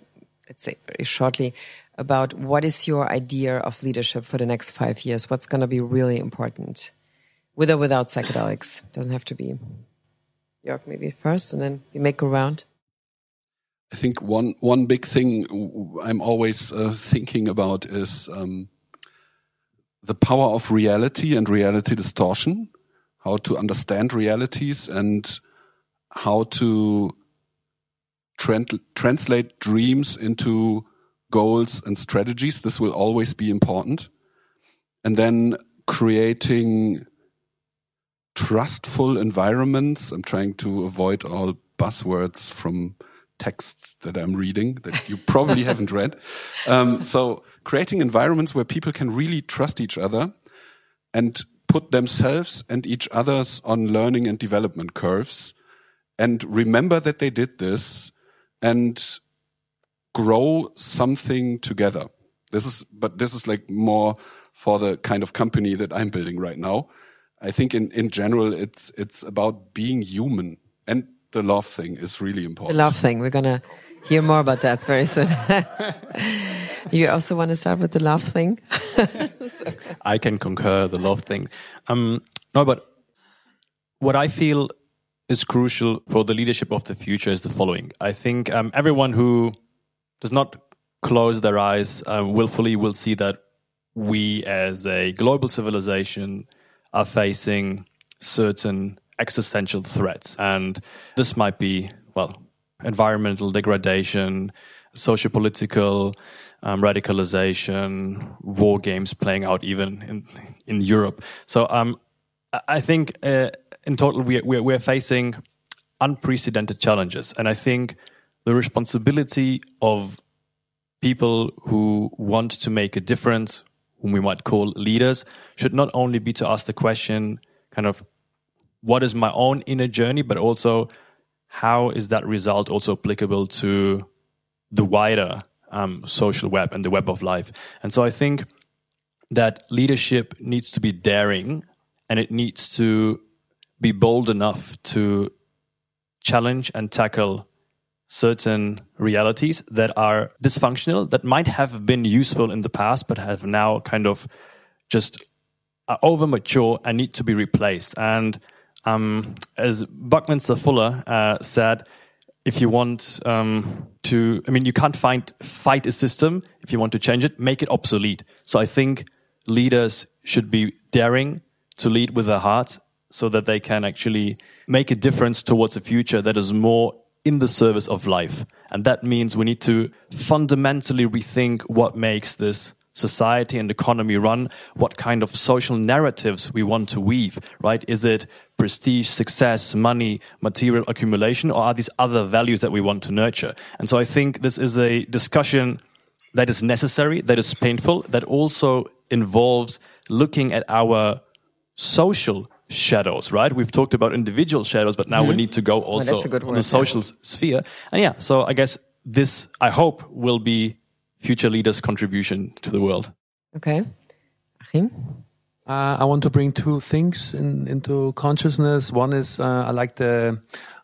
let's say very shortly about what is your idea of leadership for the next five years? What's going to be really important with or without psychedelics? Doesn't have to be. Jörg maybe first and then we make a round. I think one one big thing I'm always uh, thinking about is um, the power of reality and reality distortion. How to understand realities and how to tran- translate dreams into goals and strategies. This will always be important. And then creating trustful environments. I'm trying to avoid all buzzwords from texts that I'm reading that you probably haven't read. Um, so creating environments where people can really trust each other and put themselves and each others on learning and development curves and remember that they did this and grow something together. This is, but this is like more for the kind of company that I'm building right now. I think in, in general, it's, it's about being human and the love thing is really important. The love thing. We're going to hear more about that very soon. you also want to start with the love thing? I can concur the love thing. Um, no, but what I feel is crucial for the leadership of the future is the following. I think um, everyone who does not close their eyes uh, willfully will see that we as a global civilization are facing certain existential threats. And this might be, well, environmental degradation, socio-political um, radicalization, war games playing out even in in Europe. So um, I think uh, in total we we're, we're facing unprecedented challenges, and I think the responsibility of people who want to make a difference, whom we might call leaders, should not only be to ask the question, kind of, what is my own inner journey, but also how is that result also applicable to the wider um, social web and the web of life? And so I think that leadership needs to be daring and it needs to be bold enough to challenge and tackle certain realities that are dysfunctional, that might have been useful in the past, but have now kind of just are over mature and need to be replaced. And um, as Buckminster Fuller uh, said, if you want um, to, I mean, you can't find fight a system. If you want to change it, make it obsolete. So I think leaders should be daring to lead with their heart, so that they can actually make a difference towards a future that is more in the service of life. And that means we need to fundamentally rethink what makes this society and economy run, what kind of social narratives we want to weave, right? Is it prestige, success, money, material accumulation, or are these other values that we want to nurture? And so I think this is a discussion that is necessary, that is painful, that also involves looking at our social shadows, right? We've talked about individual shadows, but now mm -hmm. we mm-hmm. need to go also well, the social yeah. sphere. And yeah, so I guess this, I hope, will be future leaders' contribution to the world. Okay. Achim? Uh, I want to bring two things in, into consciousness. One is uh, I like the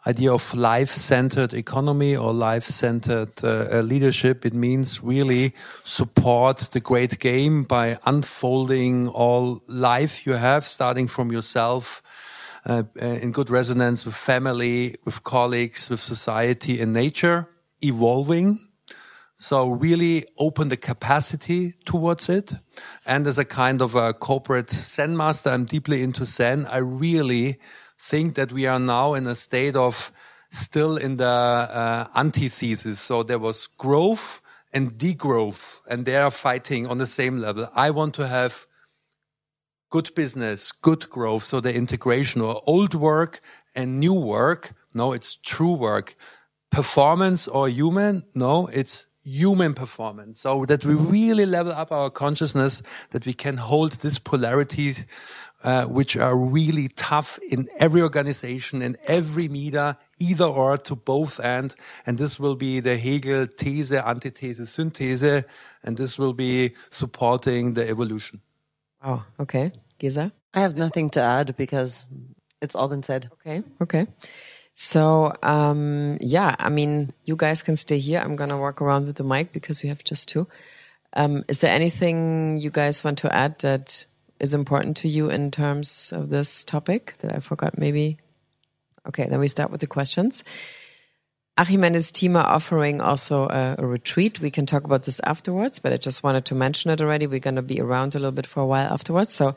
idea of life-centered economy or life-centered uh, uh, leadership. It means really support the great game by unfolding all life you have, starting from yourself, uh, uh, in good resonance with family, with colleagues, with society and nature, evolving so really open the capacity towards it. And as a kind of a corporate Zen master, I'm deeply into Zen. I really think that we are now in a state of still in the uh, antithesis. So there was growth and degrowth and they are fighting on the same level. I want to have good business, good growth. So the integration or old work and new work. No, it's true work. Performance or human? No, it's human performance. So that we really level up our consciousness that we can hold this polarity uh, which are really tough in every organization in every meter either or to both end. And this will be the hegel these antithese synthese and this will be supporting the evolution. Oh okay. Gesa i have nothing to add because it's all been said. Okay. Okay so, um, yeah, I mean, you guys can stay here. I'm going to walk around with the mic because we have just two. Um, is there anything you guys want to add that is important to you in terms of this topic that I forgot maybe? Okay, then we start with the questions. Achim and his team are offering also a, a, retreat. We can talk about this afterwards, but I just wanted to mention it already. We're going to be around a little bit for a while afterwards. So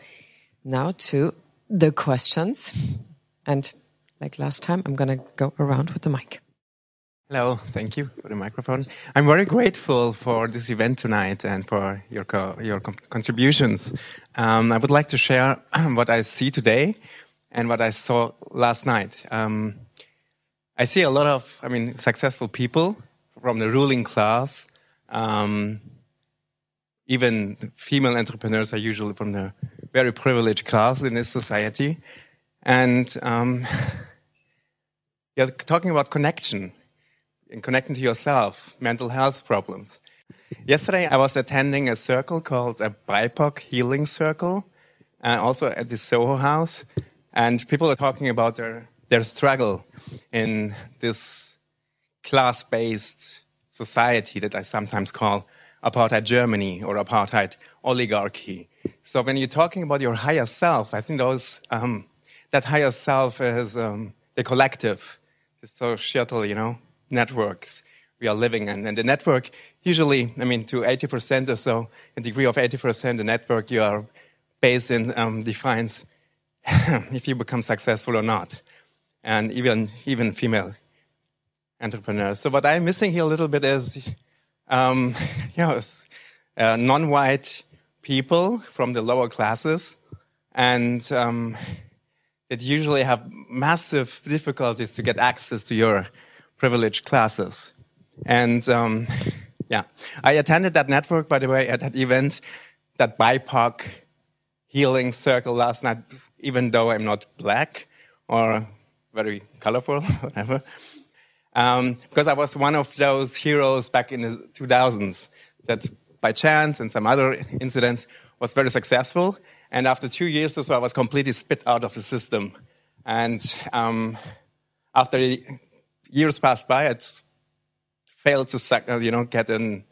now to the questions. And like last time, I'm going to go around with the mic. Hello, thank you for the microphone. I'm very grateful for this event tonight and for your co your contributions. Um, I would like to share what I see today and what I saw last night. Um, I see a lot of, I mean, successful people from the ruling class. Um, even female entrepreneurs are usually from the very privileged class in this society. And um, you're talking about connection and connecting to yourself, mental health problems. Yesterday, I was attending a circle called a BIPOC Healing Circle, and also at the Soho House. And people are talking about their, their struggle in this class based society that I sometimes call apartheid Germany or apartheid oligarchy. So when you're talking about your higher self, I think those um, that higher self is um, the collective, the societal, you know, networks we are living in. And the network, usually, I mean, to 80% or so, a degree of 80%, the network you are based in um, defines if you become successful or not. And even, even female entrepreneurs. So what I'm missing here a little bit is, um, you know, uh, non-white people from the lower classes, and um, that usually have massive difficulties to get access to your privileged classes. And um, yeah, I attended that network, by the way, at that event, that BIPOC healing circle last night, even though I'm not black or very colorful, whatever. Um, because I was one of those heroes back in the 2000s that by chance and some other incidents was very successful. And after two years or so, I was completely spit out of the system. And um, after years passed by, I failed to uh, you know get a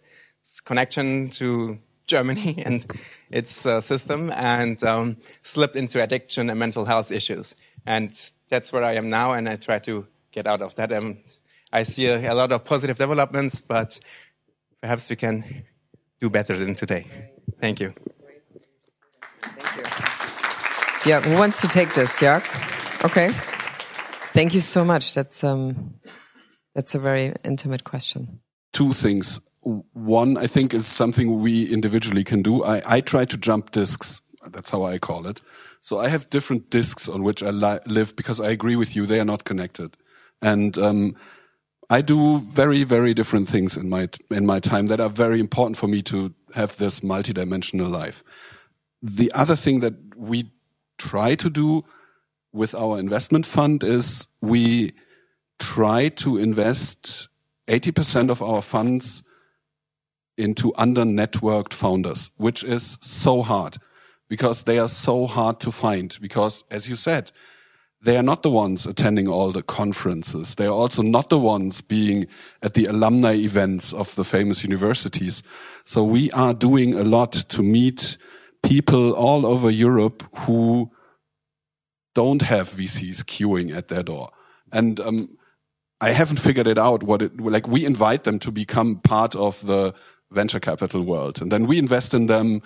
connection to Germany and its uh, system, and um, slipped into addiction and mental health issues. And that's where I am now, and I try to get out of that. And I see a, a lot of positive developments, but perhaps we can do better than today. Thank you. Thank you. Jörg, who wants to take this? Jörg? Okay. Thank you so much. That's um, that's a very intimate question. Two things. One, I think, is something we individually can do. I, I try to jump discs. That's how I call it. So I have different discs on which I li live because I agree with you. They are not connected. And, um, I do very, very different things in my, in my time that are very important for me to have this multidimensional life. The other thing that we try to do with our investment fund is we try to invest 80% of our funds into under networked founders, which is so hard because they are so hard to find. Because as you said, they are not the ones attending all the conferences. They are also not the ones being at the alumni events of the famous universities. So we are doing a lot to meet people all over Europe who don't have VCs queuing at their door. And um, I haven't figured it out what it like we invite them to become part of the venture capital world. And then we invest in them.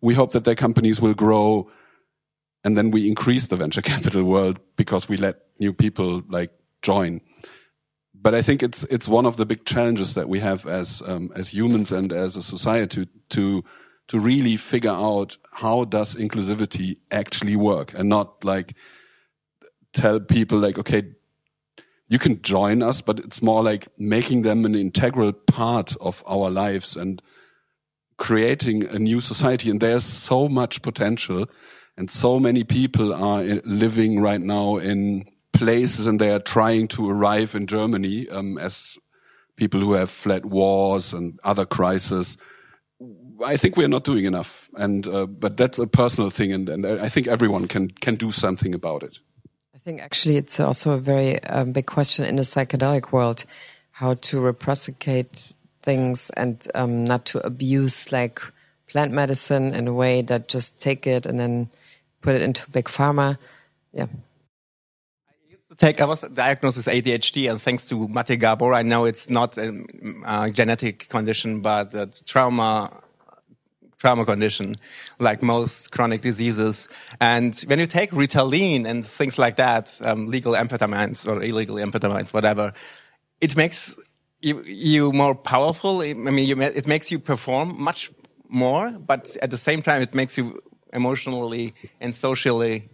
We hope that their companies will grow. And then we increase the venture capital world because we let new people like join. But i think it's it's one of the big challenges that we have as um, as humans and as a society to to to really figure out how does inclusivity actually work and not like tell people like okay you can join us, but it's more like making them an integral part of our lives and creating a new society. And there's so much potential and so many people are living right now in places and they are trying to arrive in Germany um, as people who have fled wars and other crises. I think we're not doing enough, and uh, but that's a personal thing, and, and I think everyone can can do something about it. I think actually it's also a very um, big question in the psychedelic world, how to reciprocate things and um, not to abuse like plant medicine in a way that just take it and then put it into big pharma. Yeah. I used to Take, I was diagnosed with ADHD, and thanks to Mate Gabor, I know it's not a, a genetic condition, but a trauma trauma condition, like most chronic diseases. And when you take Ritalin and things like that, um, legal amphetamines or illegal amphetamines, whatever, it makes you, you more powerful. I mean, you, it makes you perform much more, but at the same time, it makes you emotionally and socially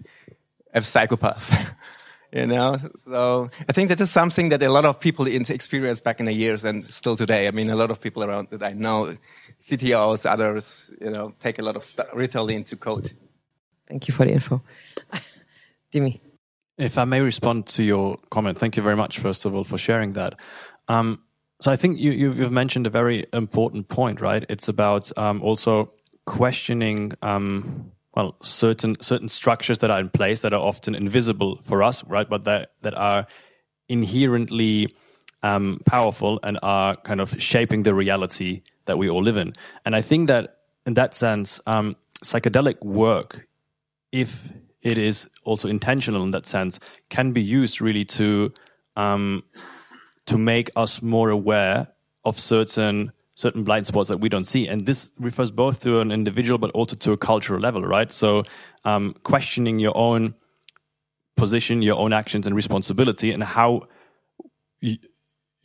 a psychopath. you know so i think that is something that a lot of people experienced back in the years and still today i mean a lot of people around that i know ctos others you know take a lot of ritalin to code. Thank you for the info. Dimi. If i may respond to your comment thank you very much first of all for sharing that. Um, so i think you, you've mentioned a very important point right? It's about um, also questioning um, well certain certain structures that are in place that are often invisible for us right? But that that are inherently um, powerful and are kind of shaping the reality that we all live in and i think that in that sense um, psychedelic work if it is also intentional in that sense can be used really to um, to make us more aware of certain certain blind spots that we don't see. And this refers both to an individual, but also to a cultural level, right? So, um, questioning your own position, your own actions and responsibility, and how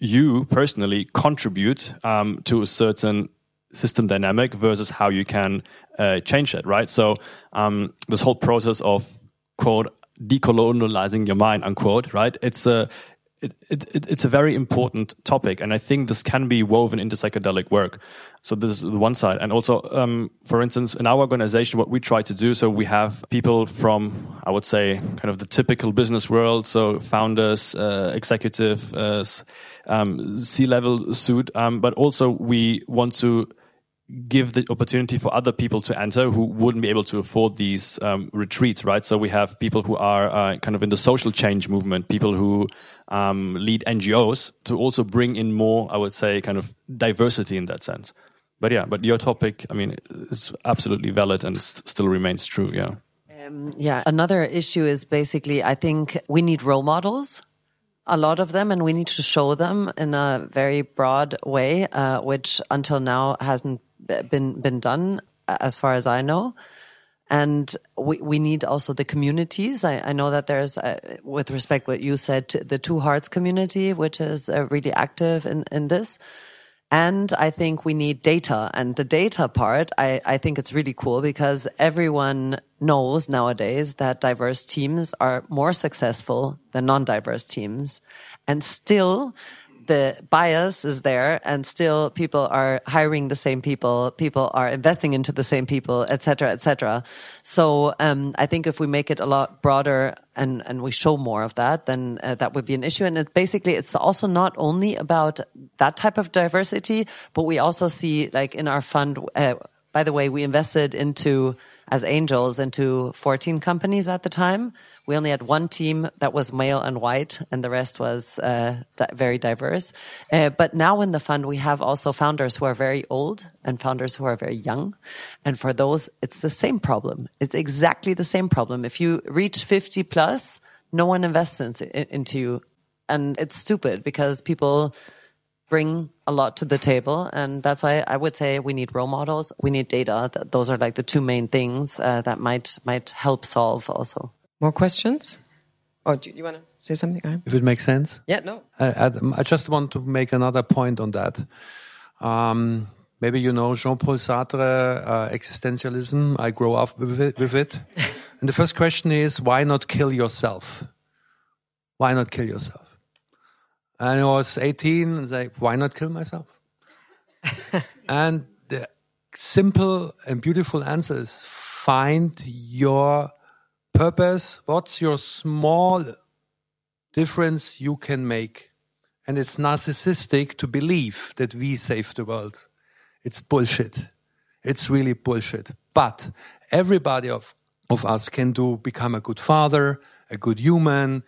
you personally contribute um, to a certain system dynamic versus how you can uh, change it, right? So um, this whole process of quote decolonializing your mind, unquote, right? It's a it, it, it's a very important topic, and I think this can be woven into psychedelic work. So this is the one side, and also, um, for instance, in our organization, what we try to do, so we have people from, I would say, kind of the typical business world, so founders, uh, executive, uh, um, C-level suit, um, but also we want to give the opportunity for other people to enter who wouldn't be able to afford these um, retreats, right? So we have people who are uh, kind of in the social change movement, people who um, lead NGOs to also bring in more, I would say, kind of diversity in that sense. But yeah, but your topic, I mean, is absolutely valid and st still remains true. Yeah. Um, yeah. Another issue is basically, I think we need role models a lot of them and we need to show them in a very broad way, uh, which until now hasn't been been done as far as I know. And we, we need also the communities. I, I know that there's, uh, with respect what you said, the Two Hearts community, which is uh, really active in, in this. And I think we need data. And the data part, I, I think it's really cool because everyone knows nowadays that diverse teams are more successful than non-diverse teams. And still, the bias is there and still people are hiring the same people people are investing into the same people etc etc so um, i think if we make it a lot broader and and we show more of that then uh, that would be an issue. And basically it's also not only about that type of diversity but we also see like in our fund uh, by the way we invested into as angels into 14 companies at the time. We only had one team that was male and white, and the rest was uh, very diverse. Uh, but now in the fund, we have also founders who are very old and founders who are very young. And for those, it's the same problem. It's exactly the same problem. If you reach 50 plus, no one invests into, into you. And it's stupid because people bring a lot to the table. And that's why I would say we need role models. We need data. Those are like the two main things uh, that might, might help solve also. More questions? Or do you want to say something? If it makes sense. Yeah, no. I, I, just want to make another point on that. Um, maybe you know Jean-Paul Sartre, uh, existentialism. I grow up with it. With it. and the first question is, why not kill yourself? Why not kill yourself? And I was 18 and like, why not kill myself? and the simple and beautiful answer is find your purpose. What's your small difference you can make? And it's narcissistic to believe that we save the world. It's bullshit. It's really bullshit. But everybody of, of us can do, become a good father, a good human,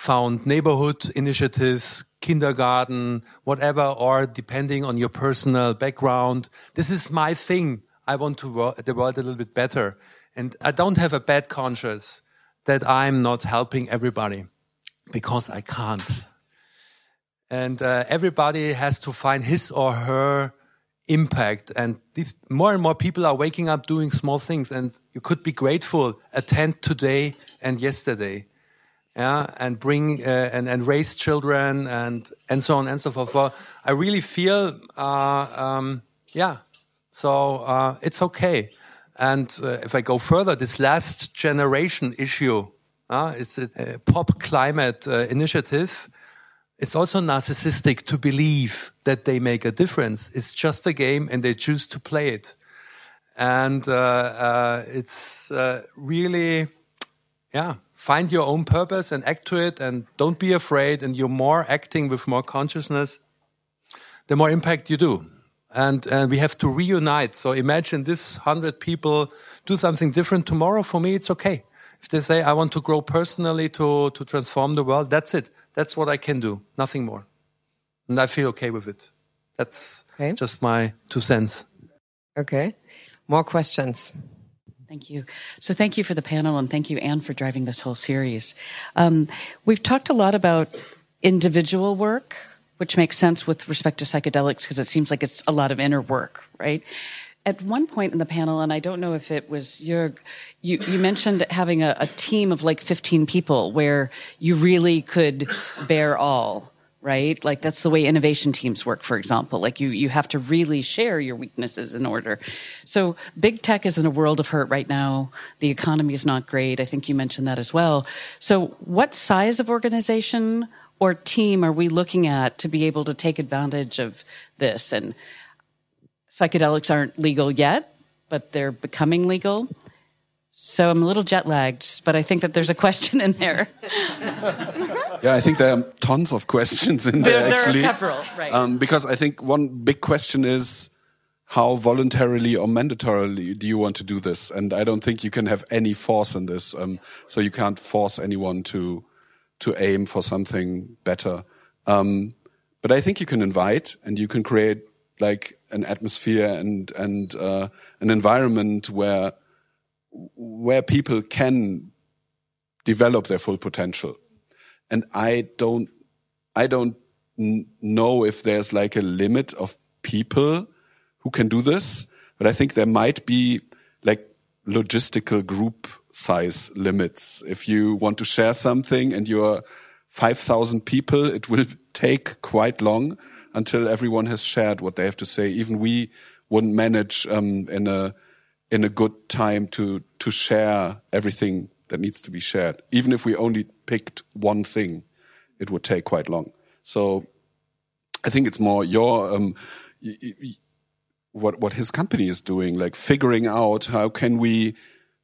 found neighborhood initiatives, kindergarten, whatever, or depending on your personal background. This is my thing. I want to the world a little bit better. And I don't have a bad conscience that I'm not helping everybody because I can't. And uh, everybody has to find his or her impact. And more and more people are waking up doing small things. And you could be grateful, attend today and yesterday yeah, and bring uh, and and raise children and and so on and so forth. Well, I really feel, uh, um, yeah, so uh, it's okay. And uh, if I go further, this last generation issue uh, is a, pop climate uh, initiative. It's also narcissistic to believe that they make a difference. It's just a game, and they choose to play it. And it's really, yeah find your own purpose and act to it and don't be afraid and you're more acting with more consciousness the more impact you do. And, and we have to reunite. So imagine this 100 people do something different tomorrow. For me it's okay. If they say i want to grow personally to, to transform the world that's it. That's what i can do. Nothing more. And i feel okay with it. That's okay. just my two cents. Okay. More questions Thank you. So thank you for the panel and thank you, Anne, for driving this whole series. Um, we've talked a lot about individual work, which makes sense with respect to psychedelics because it seems like it's a lot of inner work, right? At one point in the panel, and I don't know if it was Jörg, you, you mentioned having a, a team of like 15 people where you really could bear all right? Like that's the way innovation teams work, for example. Like you, you have to really share your weaknesses in order. So big tech is in a world of hurt right now. The economy is not great. I think you mentioned that as well. So what size of organization or team are we looking at to be able to take advantage of this? And psychedelics aren't legal yet, but they're becoming legal. So I'm a little jet lagged, but I think that there's a question in there. yeah, I think there are tons of questions in there, there actually. There are several, right. Um, because I think one big question is how voluntarily or mandatorily do you want to do this? And I don't think you can have any force in this. Um, so you can't force anyone to to aim for something better. Um, but I think you can invite and you can create like an atmosphere and and uh, an environment where where people can develop their full potential. And I don't, I don't know if there's like a limit of people who can do this, but I think there might be like logistical group size limits. If you want to share something and you're 5,000 people, it will take quite long until everyone has shared what they have to say. Even we wouldn't manage um, in a in a good time to to share everything that needs to be shared. Even if we only picked one thing, it would take quite long. So I think it's more your um, what what his company is doing, like figuring out how can we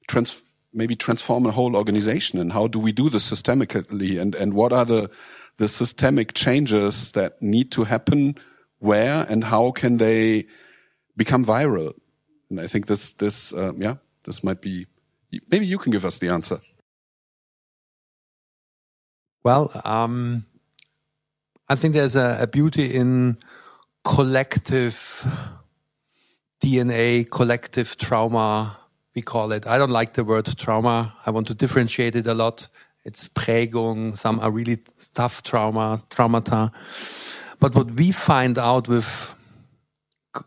trans maybe transform a whole organization and how do we do this systemically and and what are the the systemic changes that need to happen where and how can they become viral and I think this, this, uh, yeah, this might be, maybe you can give us the answer. Well, um, I think there's a, a beauty in collective DNA, collective trauma, we call it. I don't like the word trauma. I want to differentiate it a lot. It's Prägung. Some are really tough trauma, traumata. But what we find out with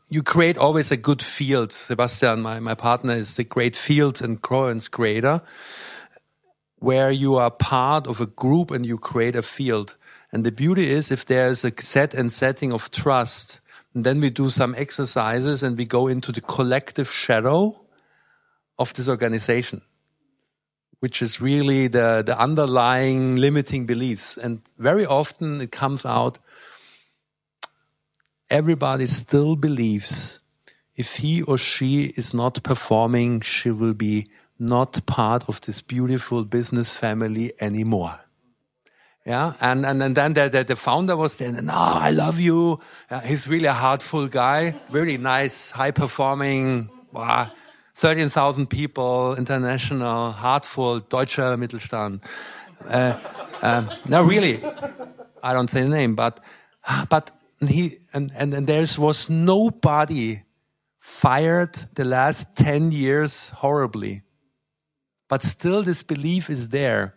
you create always a good field. Sebastian, my, my partner, is the great field and Coherence creator, where you are part of a group and you create a field. And the beauty is if there's a set and setting of trust, and then we do some exercises and we go into the collective shadow of this organization, which is really the, the underlying limiting beliefs. And very often it comes out everybody still believes if he or she is not performing, she will be not part of this beautiful business family anymore. Yeah, and and, and then the, the, the founder was saying, "No, I love you." Yeah, he's really a heartful guy, really nice, high performing. Wow, thirteen thousand people, international, heartful, deutscher Mittelstand. Uh, um, no, really, I don't say the name, but but and he and, and, and there was nobody fired the last 10 years horribly. But still this belief is there.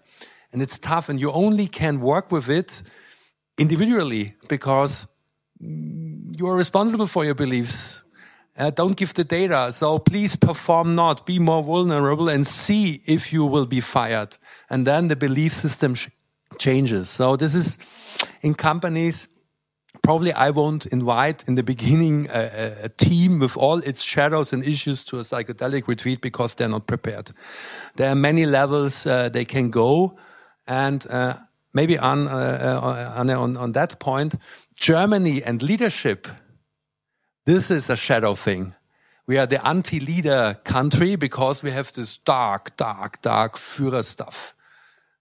And it's tough and you only can work with it individually because you are responsible for your beliefs. Uh, don't give the data. So please perform not, be more vulnerable and see if you will be fired. And then the belief system changes. So this is in companies probably I won't invite in the beginning a, a, team with all its shadows and issues to a psychedelic retreat because they're not prepared. There are many levels uh, they can go, and uh, maybe on, uh, on, on on that point, Germany and leadership. This is a shadow thing. We are the anti-leader country because we have this dark, dark, dark Führer stuff.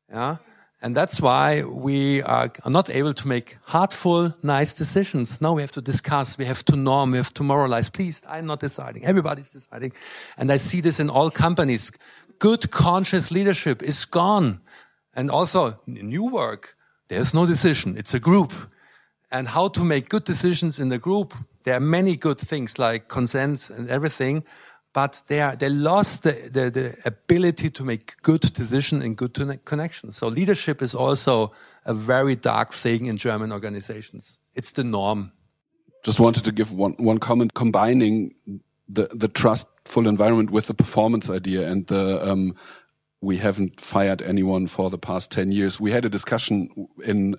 Yeah. And that's why we uh, are not able to make heartful, nice decisions. Now we have to discuss, we have to norm, we have to moralize. Please, I'm not deciding. Everybody's deciding. And I see this in all companies. Good conscious leadership is gone. And also new work, there's no decision. It's a group. And how to make good decisions in the group. There are many good things like consent and everything but they are they lost the, the, the ability to make good decisions and good connections. So leadership is also a very dark thing in German organizations. It's the norm. Just wanted to give one one comment combining the the trustful environment with the performance idea and the um, we haven't fired anyone for the past 10 years. We had a discussion in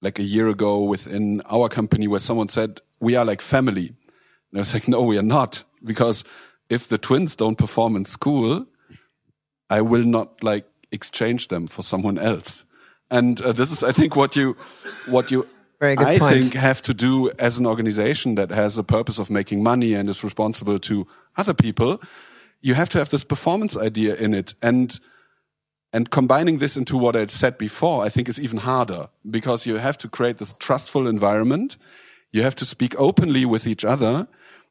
like a year ago within our company where someone said, we are like family. And I was like, no, we are not. Because if the twins don't perform in school, I will not like exchange them for someone else. And uh, this is, I think, what you, what you, Very good I point. think have to do as an organization that has a purpose of making money and is responsible to other people. You have to have this performance idea in it. And, and combining this into what I said before, I think is even harder because you have to create this trustful environment. You have to speak openly with each other.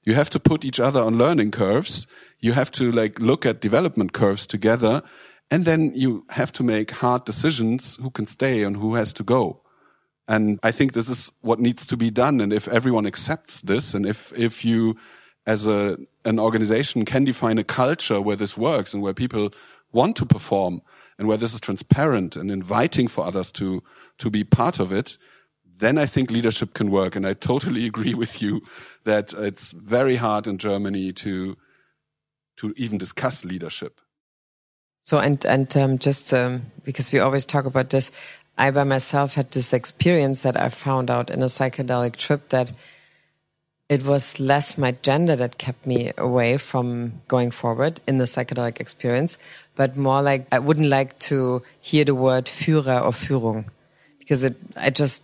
You have to put each other on learning curves. You have to like look at development curves together. And then you have to make hard decisions who can stay and who has to go. And I think this is what needs to be done. And if everyone accepts this and if, if you as a, an organization can define a culture where this works and where people want to perform and where this is transparent and inviting for others to, to be part of it, then I think leadership can work. And I totally agree with you that it's very hard in Germany to, to even discuss leadership. So and and um, just um, because we always talk about this, I by myself had this experience that I found out in a psychedelic trip that it was less my gender that kept me away from going forward in the psychedelic experience, but more like I wouldn't like to hear the word Führer or Führung because it I just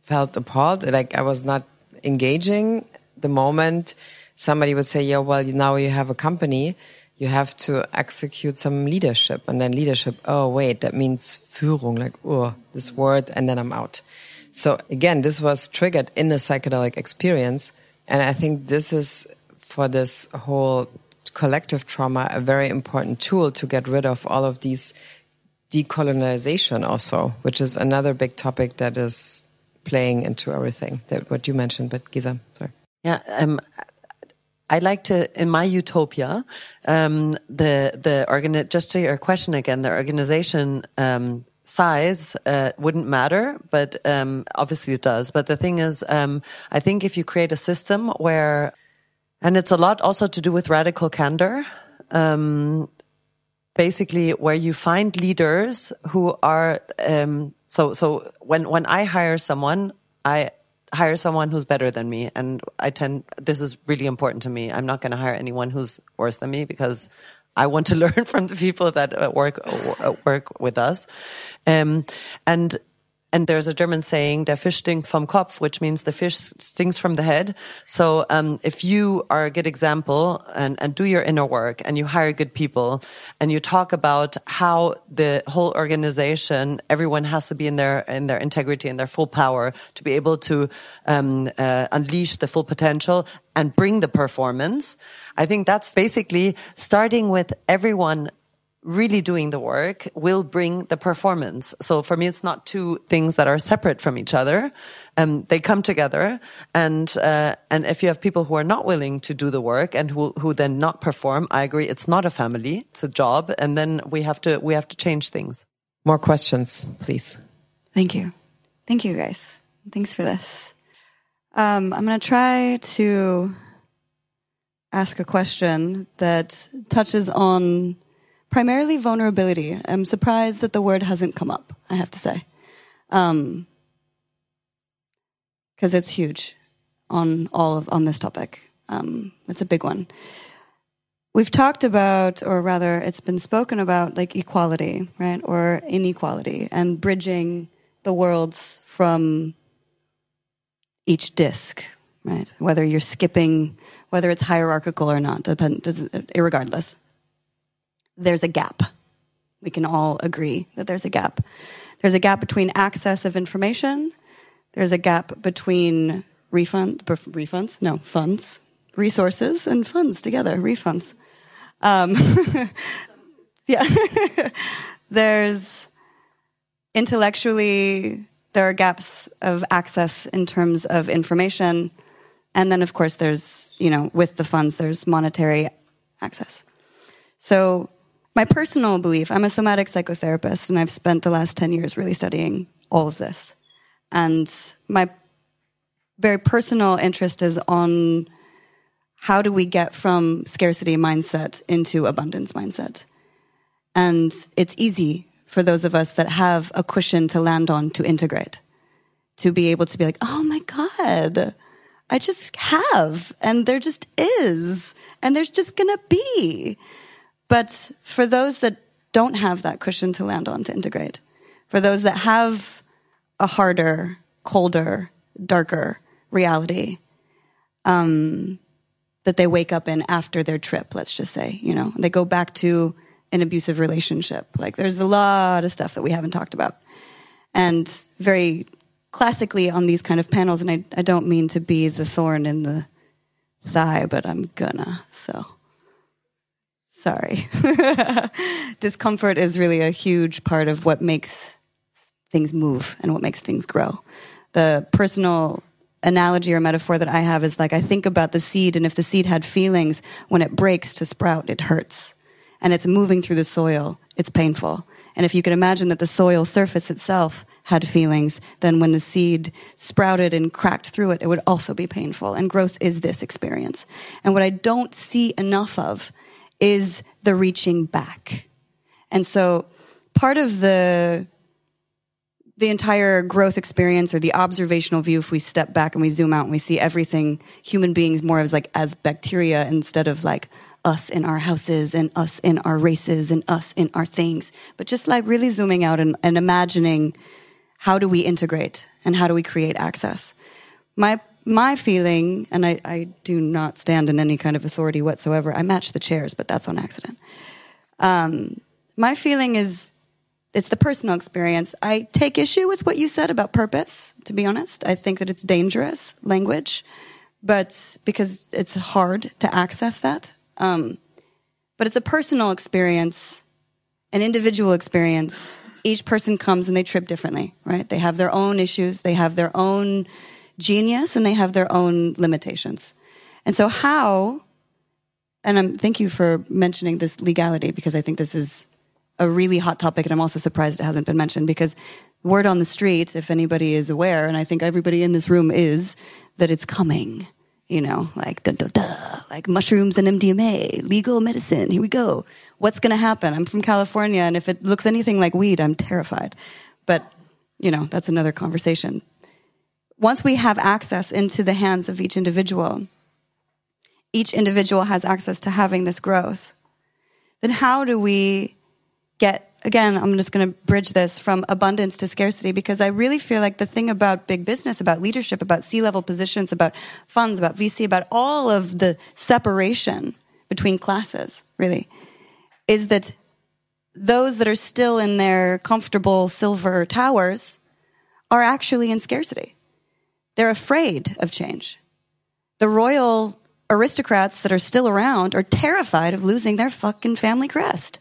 felt appalled. Like I was not engaging the moment somebody would say, "Yeah, well, now you have a company." you have to execute some leadership. And then leadership oh wait that means führung like oh this word and then i'm out. So again this was triggered in a psychedelic experience. And i think this is for this whole collective trauma a very important tool to get rid of all of these decolonization also which is another big topic that is playing into everything that what you mentioned but Gesa sorry Yeah, um, I like to in my utopia, um, the the organi- just to your question again, the organization um, size uh, wouldn't matter, but um, obviously it does. But the thing is, um, I think if you create a system where, and it's a lot also to do with radical candor. Um, basically, where you find leaders who are um, so so when when I hire someone, I hire someone who's better than me. And i tend this is really important to me. I'm not going to hire anyone who's worse than me because i want to learn from the people that work work with us. Um, and and there's a German saying, "Der Fisch stinkt vom Kopf," which means the fish stinks from the head. So, um, if you are a good example and, and do your inner work and you hire good people and you talk about how the whole organization, everyone has to be in their in their integrity and their full power to be able to um, uh, unleash the full potential and bring the performance. I think that's basically starting with everyone really doing the work will bring the performance. So for me, it's not two things that are separate from each other. Um, they come together, and uh, and if you have people who are not willing to do the work and who who then not perform, I agree, it's not a family, it's a job, and then we have to we have to change things. more questions please Thank you. Thank you, guys. Thanks for this. Um, I'm going to try to ask a question that touches on primarily vulnerability. I'm surprised that the word hasn't come up, I have to say. Um, because it's huge on all of on this topic. Um, it's a big one. We've talked about, or rather, it's been spoken about, like equality, right, or inequality, and bridging the worlds from each disc, right? Whether you're skipping, whether it's hierarchical or not, depend, does, irregardless. There's a gap. We can all agree that there's a gap. There's a gap between access of information. There's a gap between refund, refunds, no, funds, resources and funds together, refunds. Um, yeah. There's intellectually, there are gaps of access in terms of information. And then, of course, there's, you know, with the funds, there's monetary access. So, my personal belief, I'm a somatic psychotherapist, and I've spent the last 10 years really studying all of this. And my very personal interest is on how do we get from scarcity mindset into abundance mindset? And it's easy for those of us that have a cushion to land on to integrate. to be able to be like, oh my God, I just have, and there just is, and there's just gonna be. But for those that don't have that cushion to land on to integrate, for those that have a harder, colder, darker reality, um, that they wake up in after their trip, let's just say, you know, they go back to an abusive relationship. Like there's a lot of stuff that we haven't talked about. And very classically on these kind of panels, and I, I don't mean to be the thorn in the thigh, but I'm gonna, so sorry. Discomfort is really a huge part of what makes things move and what makes things grow. The personal analogy or metaphor that I have is like I think about the seed, and if the seed had feelings, when it breaks to sprout, it hurts. And it's moving through the soil, it's painful. And if you could imagine that the soil surface itself had feelings, then when the seed sprouted and cracked through it, it would also be painful. And growth is this experience. And what I don't see enough of is the reaching back. And so part of the the entire growth experience or the observational view if we step back and we zoom out and we see everything human beings more as like as bacteria instead of like us in our houses and us in our races and us in our things but just like really zooming out and, and imagining how do we integrate and how do we create access my my feeling and I, I do not stand in any kind of authority whatsoever i match the chairs but that's on accident um, my feeling is it's the personal experience. I take issue with what you said about purpose, to be honest. I think that it's dangerous language, but because it's hard to access that. Um, but it's a personal experience, an individual experience. Each person comes and they trip differently, right? They have their own issues, they have their own genius, and they have their own limitations. And so, how, and I'm, thank you for mentioning this legality because I think this is a really hot topic, and I'm also surprised it hasn't been mentioned because word on the street, if anybody is aware, and I think everybody in this room is, that it's coming. You know, like duh, duh, duh, like mushrooms and MDMA, legal medicine. Here we go. What's going to happen? I'm from California, and if it looks anything like weed, I'm terrified. But you know, that's another conversation. Once we have access into the hands of each individual, each individual has access to having this growth. Then how do we get again i'm just going to bridge this from abundance to scarcity because i really feel like the thing about big business about leadership about c-level positions about funds about vc about all of the separation between classes really is that those that are still in their comfortable silver towers are actually in scarcity they're afraid of change the royal aristocrats that are still around are terrified of losing their fucking family crest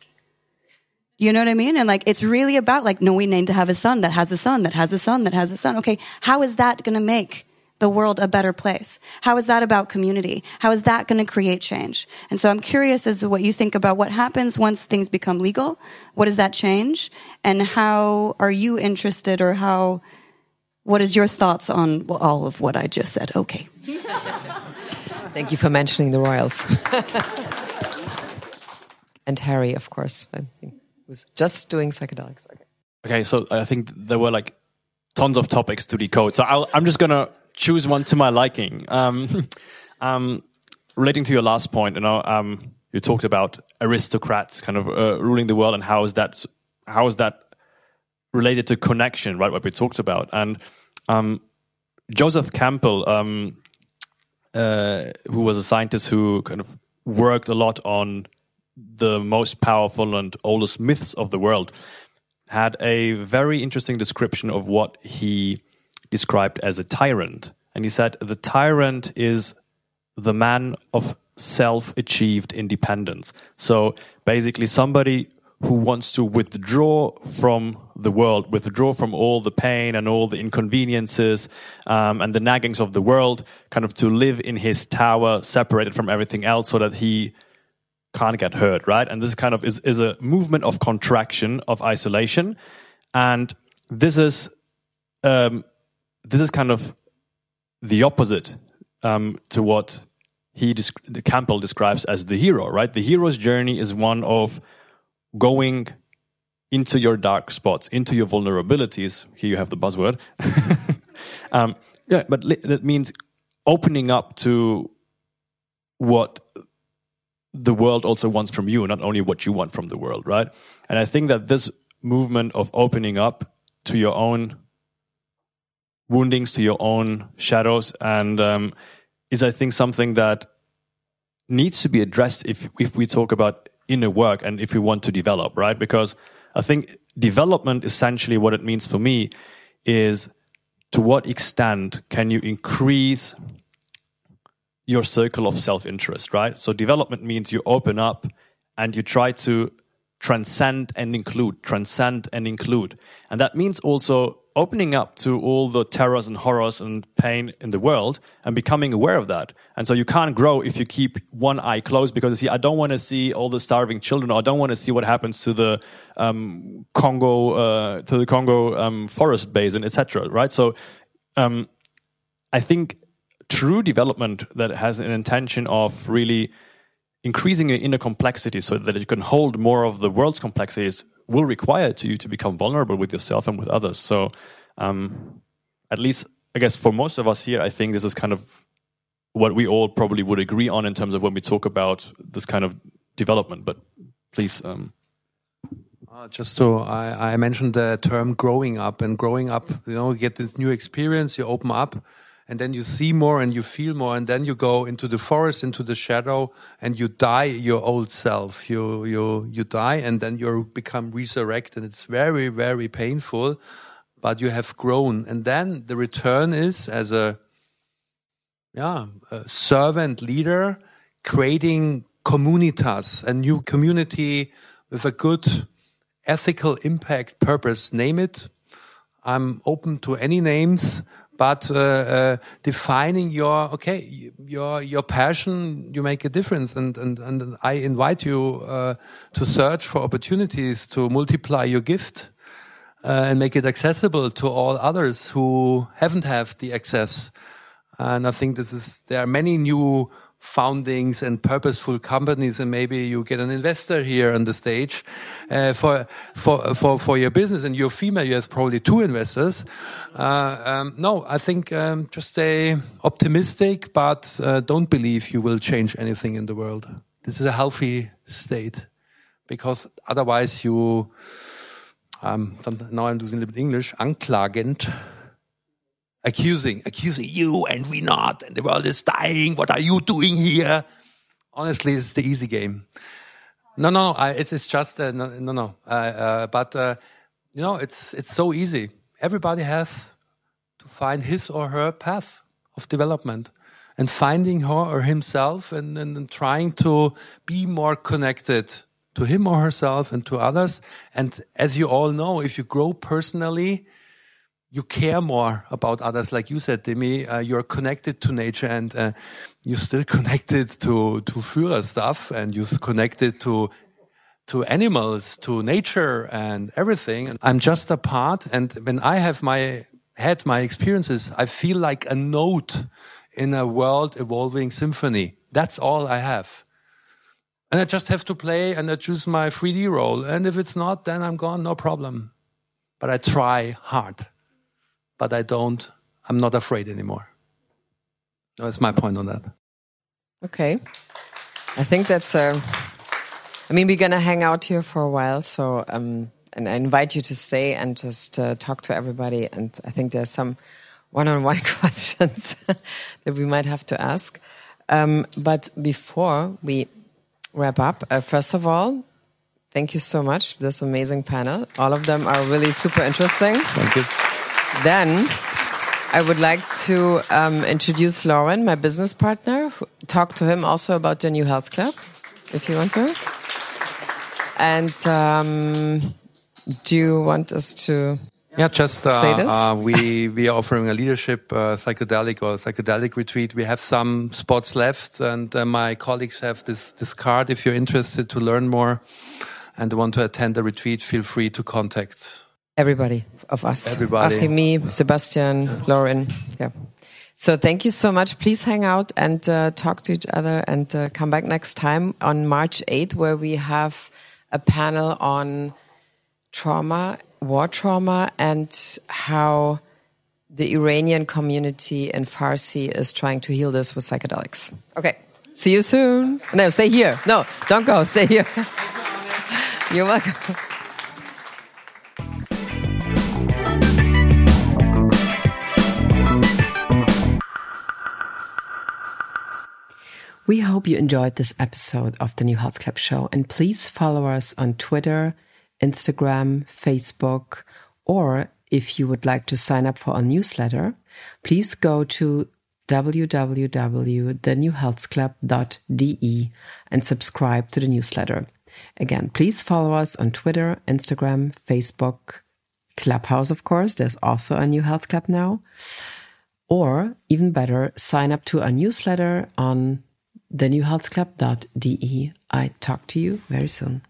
you know what I mean? And like, it's really about like, no, we need to have a son that has a son that has a son that has a son. Okay. How is that going to make the world a better place? How is that about community? How is that going to create change? And so I'm curious as to what you think about what happens once things become legal. What does that change? And how are you interested or how, what is your thoughts on all of what I just said? Okay. Thank you for mentioning the royals. and Harry, of course was just doing psychedelics. Okay. Okay, so I think there were like tons of topics to decode. So i am just gonna choose one to my liking. Um, um, relating to your last point, you know, um, you talked about aristocrats kind of uh, ruling the world, and how is that how is that related to connection, right? What we talked about, and um, Joseph Campbell, um, uh, who was a scientist who kind of worked a lot on the most powerful and oldest myths of the world, had a very interesting description of what he described as a tyrant. And he said, The tyrant is the man of self achieved independence. So basically, somebody who wants to withdraw from the world, withdraw from all the pain and all the inconveniences um, and the naggings of the world, kind of to live in his tower, separated from everything else, so that he can't get hurt, right? And this kind of is, is a movement of contraction, of isolation. And this is um, this is kind of the opposite um, to what he Campbell describes as the hero, right? The hero's journey is one of going into your dark spots, into your vulnerabilities. Here you have the buzzword. Um, yeah, but li- that means opening up to what the world also wants from you, not only what you want from the world, right? And I think that this movement of opening up to your own woundings, to your own shadows, and um, is I think something that needs to be addressed if if we talk about inner work and if we want to develop, right? Because I think development essentially what it means for me is to what extent can you increase your circle of self interest, right? So development means you open up and you try to transcend and include, transcend and include. And that means also opening up to all the terrors and horrors and pain in the world and becoming aware of that. And so you can't grow if you keep one eye closed because you see, I don't want to see all the starving children, or I don't want to see what happens to the um, Congo, uh, to the Congo um, forest basin, etc. Right? So um, I think true development that has an intention of really increasing your inner complexity so that you can hold more of the world's complexities will require to you to become vulnerable with yourself and with others. So, um, at least, I guess for most of us here, I think this is kind of what we all probably would agree on in terms of when we talk about this kind of development. But please. Um, uh, just so I, I mentioned the term growing up and growing up, you know, you get this new experience, you open up and then you see more and you feel more and then you go into the forest into the shadow and you die your old self. You you you die and then you become resurrected it's very very painful but you have grown. And then the return is as a yeah a servant leader creating communitas a new community with a good ethical impact purpose. Name it. I'm open to any names but uh, uh, defining your okay your your passion you make a difference. And and and i invite you uh, to search for opportunities to multiply your gift uh, and make it accessible to all others who haven't have the access. And i think this is there are many new foundings and purposeful companies and maybe you get an investor here on the stage uh, for for for for your business and you're female you have probably two investors. Uh, um, no i think um, just stay optimistic but uh, don't believe you will change anything in the world. This is a healthy state because otherwise you um, now i'm using a little bit english anklagend accusing, accusing you and we not, and the world is dying. What are you doing here? Honestly, it's the easy game. No, no, I, it's, it's just uh, no, no, no. Uh, uh, but uh, you know, it's it's so easy. Everybody has to find his or her path of development, and finding her or himself, and, and, and trying to be more connected to him or herself and to others. And as you all know, if you grow personally, you care more about others, like you said, Demi. Uh, you're connected to nature, and uh, you're still connected to to Führer stuff, and you're connected to to animals, to nature, and everything. And I'm just a part. And when I have my had my experiences, I feel like a note in a world evolving symphony. That's all I have. And I just have to play and I choose my 3D role. And if it's not, then I'm gone, no problem. But I try hard but I don't, I'm not afraid anymore. That's my point on that. Okay. I think that's a, uh, I mean, we're going to hang out here for a while. So, um, and I invite you to stay and just uh, talk to everybody. And I think there's some one on one questions that we might have to ask. Um, but before we wrap up, uh, first of all, thank you so much. This amazing panel. All of them are really super interesting. Thank you. Then I would like to um, introduce Lauren, my business partner. Talk to him also about the new health club, if you want to. And um, do you want us to? Yeah, just uh, uh, we we are offering a leadership uh, psychedelic or psychedelic retreat. We have some spots left, and uh, my colleagues have this this card. If you're interested to learn more and want to attend the retreat, feel free to contact Everybody of us. Everybody. Achim, Sebastian, Lauren. Yeah. So thank you so much. Please hang out and uh, talk to each other and uh, come back next time on March 8th, where we have a panel on trauma, war trauma, and how the Iranian community in Farsi is trying to heal this with psychedelics. Okay. See you soon. No, stay here. No, don't go. Stay here. You're welcome. We hope you enjoyed this episode of the New Health Club Show. And please follow us on Twitter, Instagram, Facebook, or if you would like to sign up for our newsletter, please go to www.thenewhealthclub.de and subscribe to the newsletter. Again, please follow us on Twitter, Instagram, Facebook, Clubhouse, of course. There's also a new health club now. Or even better, sign up to our newsletter on thenewhealthclub.de. I talk to you very soon.